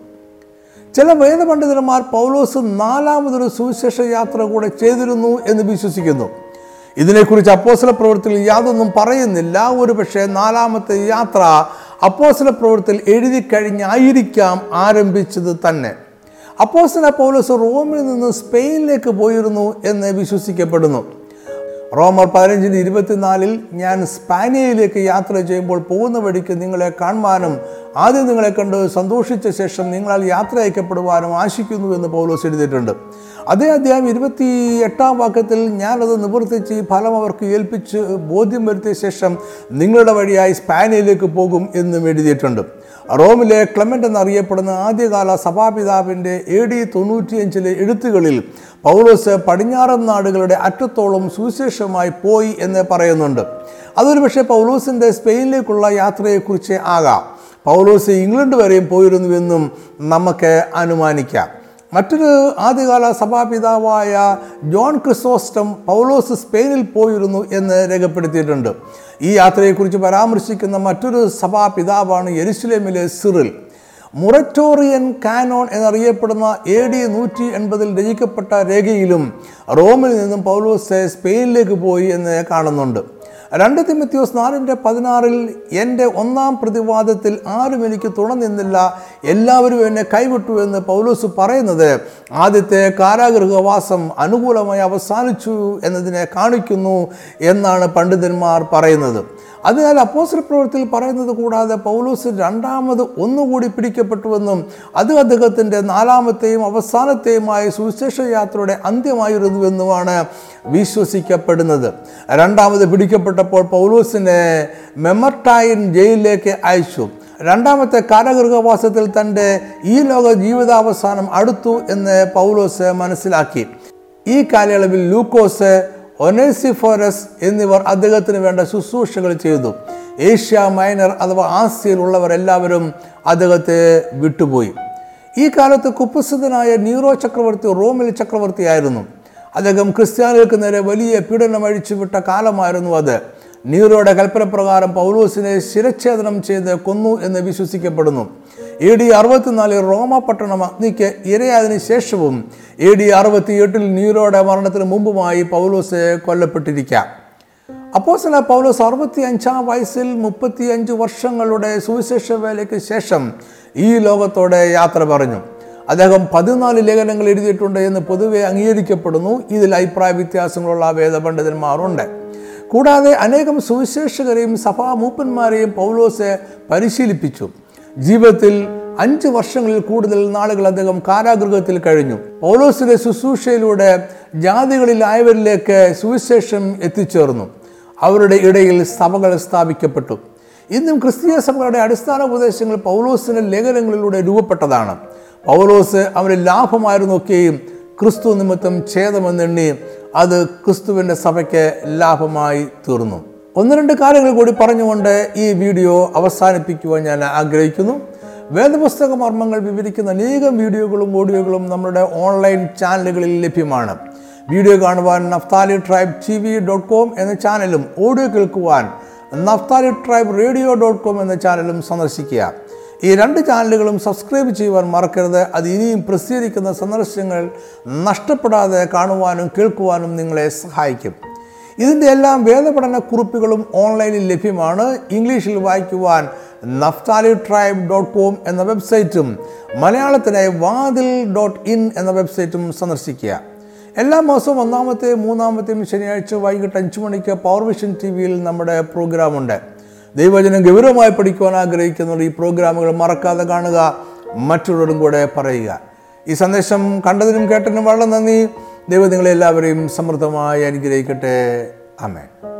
ചില വേദപണ്ഡിതന്മാർ പൗലോസ് നാലാമതൊരു സുവിശേഷ യാത്ര കൂടെ ചെയ്തിരുന്നു എന്ന് വിശ്വസിക്കുന്നു. ഇതിനെക്കുറിച്ച് അപ്പോസല പ്രവൃത്തിയിൽ യാതൊന്നും പറയുന്നില്ല. ഒരു പക്ഷേ നാലാമത്തെ യാത്ര അപ്പോസല പ്രവൃത്തിയിൽ എഴുതി കഴിഞ്ഞായിരിക്കാം ആരംഭിച്ചത് തന്നെ. അപ്പോസ്തല പൗലോസ് റോമിൽ നിന്ന് സ്പെയിനിലേക്ക് പോയിരുന്നു എന്ന് വിശ്വസിക്കപ്പെടുന്നു. റോമർ പതിനഞ്ചിന് ഇരുപത്തിനാലിൽ ഞാൻ സ്പാനിയയിലേക്ക് യാത്ര ചെയ്യുമ്പോൾ പോകുന്ന വഴിക്ക് നിങ്ങളെ കാണുവാനും ആദ്യം നിങ്ങളെ കണ്ട് സന്തോഷിച്ച ശേഷം നിങ്ങളാൽ യാത്ര അയക്കപ്പെടുവാനും ആശിക്കുന്നു എന്ന് പൗലോസ് എഴുതിയിട്ടുണ്ട്. അതേ അധ്യായം ഇരുപത്തി എട്ടാം വാക്യത്തിൽ ഞാനത് നിവർത്തിച്ച് ഈ ഫലം അവർക്ക് ഏൽപ്പിച്ച് ബോധ്യം വരുത്തിയ ശേഷം നിങ്ങളുടെ വഴിയായി സ്പാനിയയിലേക്ക് പോകും എന്നും എഴുതിയിട്ടുണ്ട്. റോമിലെ ക്ലെമന്റ് എന്നറിയപ്പെടുന്ന ആദ്യകാല സഭാപിതാവിന്റെ എ ഡി തൊണ്ണൂറ്റിയഞ്ചിലെ എഴുത്തുകളിൽ പൗലോസ് പടിഞ്ഞാറൻ നാടുകളുടെ അറ്റത്തോളം സുവിശേഷമായി പോയി എന്ന് പറയുന്നുണ്ട്. അതൊരു പക്ഷേ പൗലോസിന്റെ സ്പെയിനിലേക്കുള്ള യാത്രയെക്കുറിച്ച് ആകാം. പൗലോസ് ഇംഗ്ലണ്ട് വരെയും പോയിരുന്നുവെന്നും നമുക്ക് അനുമാനിക്കാം. മറ്റൊരു ആദ്യകാല സഭാപിതാവായ ജോൺ ക്രിസോസ്റ്റം പൗലോസ് സ്പെയിനിൽ പോയിരുന്നു എന്ന് രേഖപ്പെടുത്തിയിട്ടുണ്ട്. ഈ യാത്രയെക്കുറിച്ച് പരാമർശിക്കുന്ന മറ്റൊരു സഭാപിതാവാണ് യെരുസലേമിലെ സിറിൽ. മുററ്റോറിയൻ കാനോൺ എന്നറിയപ്പെടുന്ന എ ഡി നൂറ്റി എൺപതിൽ രചിക്കപ്പെട്ട രേഖയിലും റോമിൽ നിന്നും പൗലോസ് സ്പെയിനിലേക്ക് പോയി എന്ന് കാണുന്നുണ്ട്. രണ്ട് തിമത്യോസ് നാലിന്റെ പതിനാറിൽ എന്റെ ഒന്നാം പ്രതിവാദത്തിൽ ആരും എനിക്ക് തുണനിന്നില്ല എല്ലാവരും എന്നെ കൈവിട്ടു എന്ന് പൗലോസ് പറയുന്നത് ആദ്യത്തെ കാരാഗൃഹവാസം അനുകൂലമായി അവസാനിച്ചു എന്നതിനെ കാണിക്കുന്നു എന്നാണ് പണ്ഡിതന്മാർ പറയുന്നത്. അതിനാൽ അപ്പോസ്റ്റൽ പ്രവൃത്തിയിൽ പറയുന്നത് കൂടാതെ പൗലോസ് രണ്ടാമത് ഒന്നുകൂടി പിടിക്കപ്പെട്ടുവെന്നും അത് അദ്ദേഹത്തിന്റെ നാലാമത്തെയും അവസാനത്തെയുമായ സുവിശേഷ യാത്രയുടെ അന്ത്യമായിരുന്നുവെന്നുമാണ് വിശ്വസിക്കപ്പെടുന്നത്. രണ്ടാമത് പിടിക്കപ്പെട്ടപ്പോൾ പൗലോസിനെ മെമർട്ടായിൻ ജയിലിലേക്ക് അയച്ചു. രണ്ടാമത്തെ കാരാഗൃഹവാസത്തിൽ തന്റെ ഈ ലോക ജീവിതാവസാനം അടുത്തു എന്ന് പൗലോസ് മനസ്സിലാക്കി. ഈ കാലയളവിൽ ലൂക്കോസ് ഒനേസിഫോറസ് എന്നിവർ അദ്ദേഹത്തിന് വേണ്ട ശുശ്രൂഷകൾ ചെയ്തു. ഏഷ്യ മൈനർ അഥവാ ആസ്യയിൽ എല്ലാവരും അദ്ദേഹത്തെ വിട്ടുപോയി. ഈ കാലത്ത് കുപ്രസിദ്ധനായ നീറോ ചക്രവർത്തി റോമിൽ ചക്രവർത്തിയായിരുന്നു അദ്ദേഹം ക്രിസ്ത്യാനികൾക്ക് നേരെ വലിയ പീഡനം അഴിച്ചുവിട്ട കാലമായിരുന്നു അത്. നീറോയുടെ കൽപ്പനപ്രകാരം പൗലോസിനെ ശിരച്ഛേദനം ചെയ്ത് കൊന്നു എന്ന് വിശ്വസിക്കപ്പെടുന്നു. എ ഡി അറുപത്തിനാലിൽ റോമ പട്ടണം അഗ്നിക്ക് ഇരയായതിനു ശേഷവും എ ഡി അറുപത്തിയെട്ടിൽ നീറോയുടെ മരണത്തിന് മുമ്പുമായി പൗലോസ് കൊല്ലപ്പെട്ടിരിക്കാം. അപ്പോസല പൗലോസ് അറുപത്തി അഞ്ചാം വയസ്സിൽ മുപ്പത്തി അഞ്ച് വർഷങ്ങളുടെ സുവിശേഷ വേലയ്ക്ക് ശേഷം ഈ ലോകത്തോടെ യാത്ര പറഞ്ഞു. അദ്ദേഹം പതിനാല് ലേഖനങ്ങൾ എഴുതിയിട്ടുണ്ട് എന്ന് പൊതുവെ അംഗീകരിക്കപ്പെടുന്നു. ഇതിൽ അഭിപ്രായ വ്യത്യാസങ്ങളുള്ള വേദപണ്ഡിതന്മാരുണ്ട്. കൂടാതെ അനേകം സുവിശേഷകരെയും സഭാ മൂപ്പന്മാരെയും പൗലോസ് പരിശീലിപ്പിച്ചു. ജീവിതത്തിൽ അഞ്ച് വർഷങ്ങളിൽ കൂടുതൽ നാളുകൾ അദ്ദേഹം കാരാഗൃഹത്തിൽ കഴിഞ്ഞു. പൗലോസിന്റെ ശുശ്രൂഷയിലൂടെ ജാതികളിലായവരിലേക്ക് സുവിശേഷം എത്തിച്ചേർന്നു. അവരുടെ ഇടയിൽ സഭകൾ സ്ഥാപിക്കപ്പെട്ടു. ഇന്നും ക്രിസ്തീയ സഭകളുടെ അടിസ്ഥാന ഉപദേശങ്ങൾ പൗലോസിന്റെ ലേഖനങ്ങളിലൂടെ രൂപപ്പെട്ടതാണ്. പൗലോസ് അവന് ലാഭമായിരുന്നൊക്കെയും ക്രിസ്തു നിമിത്തം ഛേദമെന്നെണ്ണി അത് ക്രിസ്തുവിന്റെ സഭയ്ക്ക് ലാഭമായി തീർന്നു. ഒന്ന് രണ്ട് കാര്യങ്ങൾ കൂടി പറഞ്ഞുകൊണ്ട് ഈ വീഡിയോ അവസാനിപ്പിക്കുവാൻ ഞാൻ ആഗ്രഹിക്കുന്നു. വേദപുസ്തക മർമ്മങ്ങൾ വിവരിക്കുന്ന അനേകം വീഡിയോകളും ഓഡിയോകളും നമ്മുടെ ഓൺലൈൻ ചാനലുകളിൽ ലഭ്യമാണ്. വീഡിയോ കാണുവാൻ നഫ്താലി ട്രൈബ് ടി വി ഡോട്ട് കോം എന്ന ചാനലും ഓഡിയോ കേൾക്കുവാൻ Naphtali tribe radio dot com എന്ന ചാനലും സന്ദർശിക്കുക. ഈ രണ്ട് ചാനലുകളും സബ്സ്ക്രൈബ് ചെയ്യുവാൻ മറക്കരുത്. അത് ഇനിയും പ്രസിദ്ധീകരിക്കുന്ന സന്ദർശനങ്ങൾ നഷ്ടപ്പെടാതെ കാണുവാനും കേൾക്കുവാനും നിങ്ങളെ സഹായിക്കും. ഇതിന്റെ എല്ലാം വേദപഠന കുറിപ്പുകളും ഓൺലൈനിൽ ലഭ്യമാണ്. ഇംഗ്ലീഷിൽ വായിക്കുവാൻ നഫ്താലി ട്രൈബ് ഡോട്ട് കോം എന്ന വെബ്സൈറ്റും മലയാളത്തിനായി വാതിൽ ഡോട്ട് ഇൻ എന്ന വെബ്സൈറ്റും സന്ദർശിക്കുക. എല്ലാ മാസവും ഒന്നാമത്തെയും മൂന്നാമത്തെയും ശനിയാഴ്ച വൈകിട്ട് അഞ്ച് മണിക്ക് പവർ വിഷൻ ടി വിയിൽ നമ്മുടെ പ്രോഗ്രാമുണ്ട്. ദൈവജനം ഗൗരവമായി പഠിക്കുവാൻ ആഗ്രഹിക്കുന്നവർ ഈ പ്രോഗ്രാമുകൾ മറക്കാതെ കാണുക. മറ്റുള്ളവരും കൂടെ പറയുക. ഈ സന്ദേശം കണ്ടതിനും കേട്ടതിനും വളരെ നന്ദി. ദൈവം നിങ്ങളെല്ലാവരെയും സമൃദ്ധമായി അനുഗ്രഹിക്കട്ടെ. അമേൻ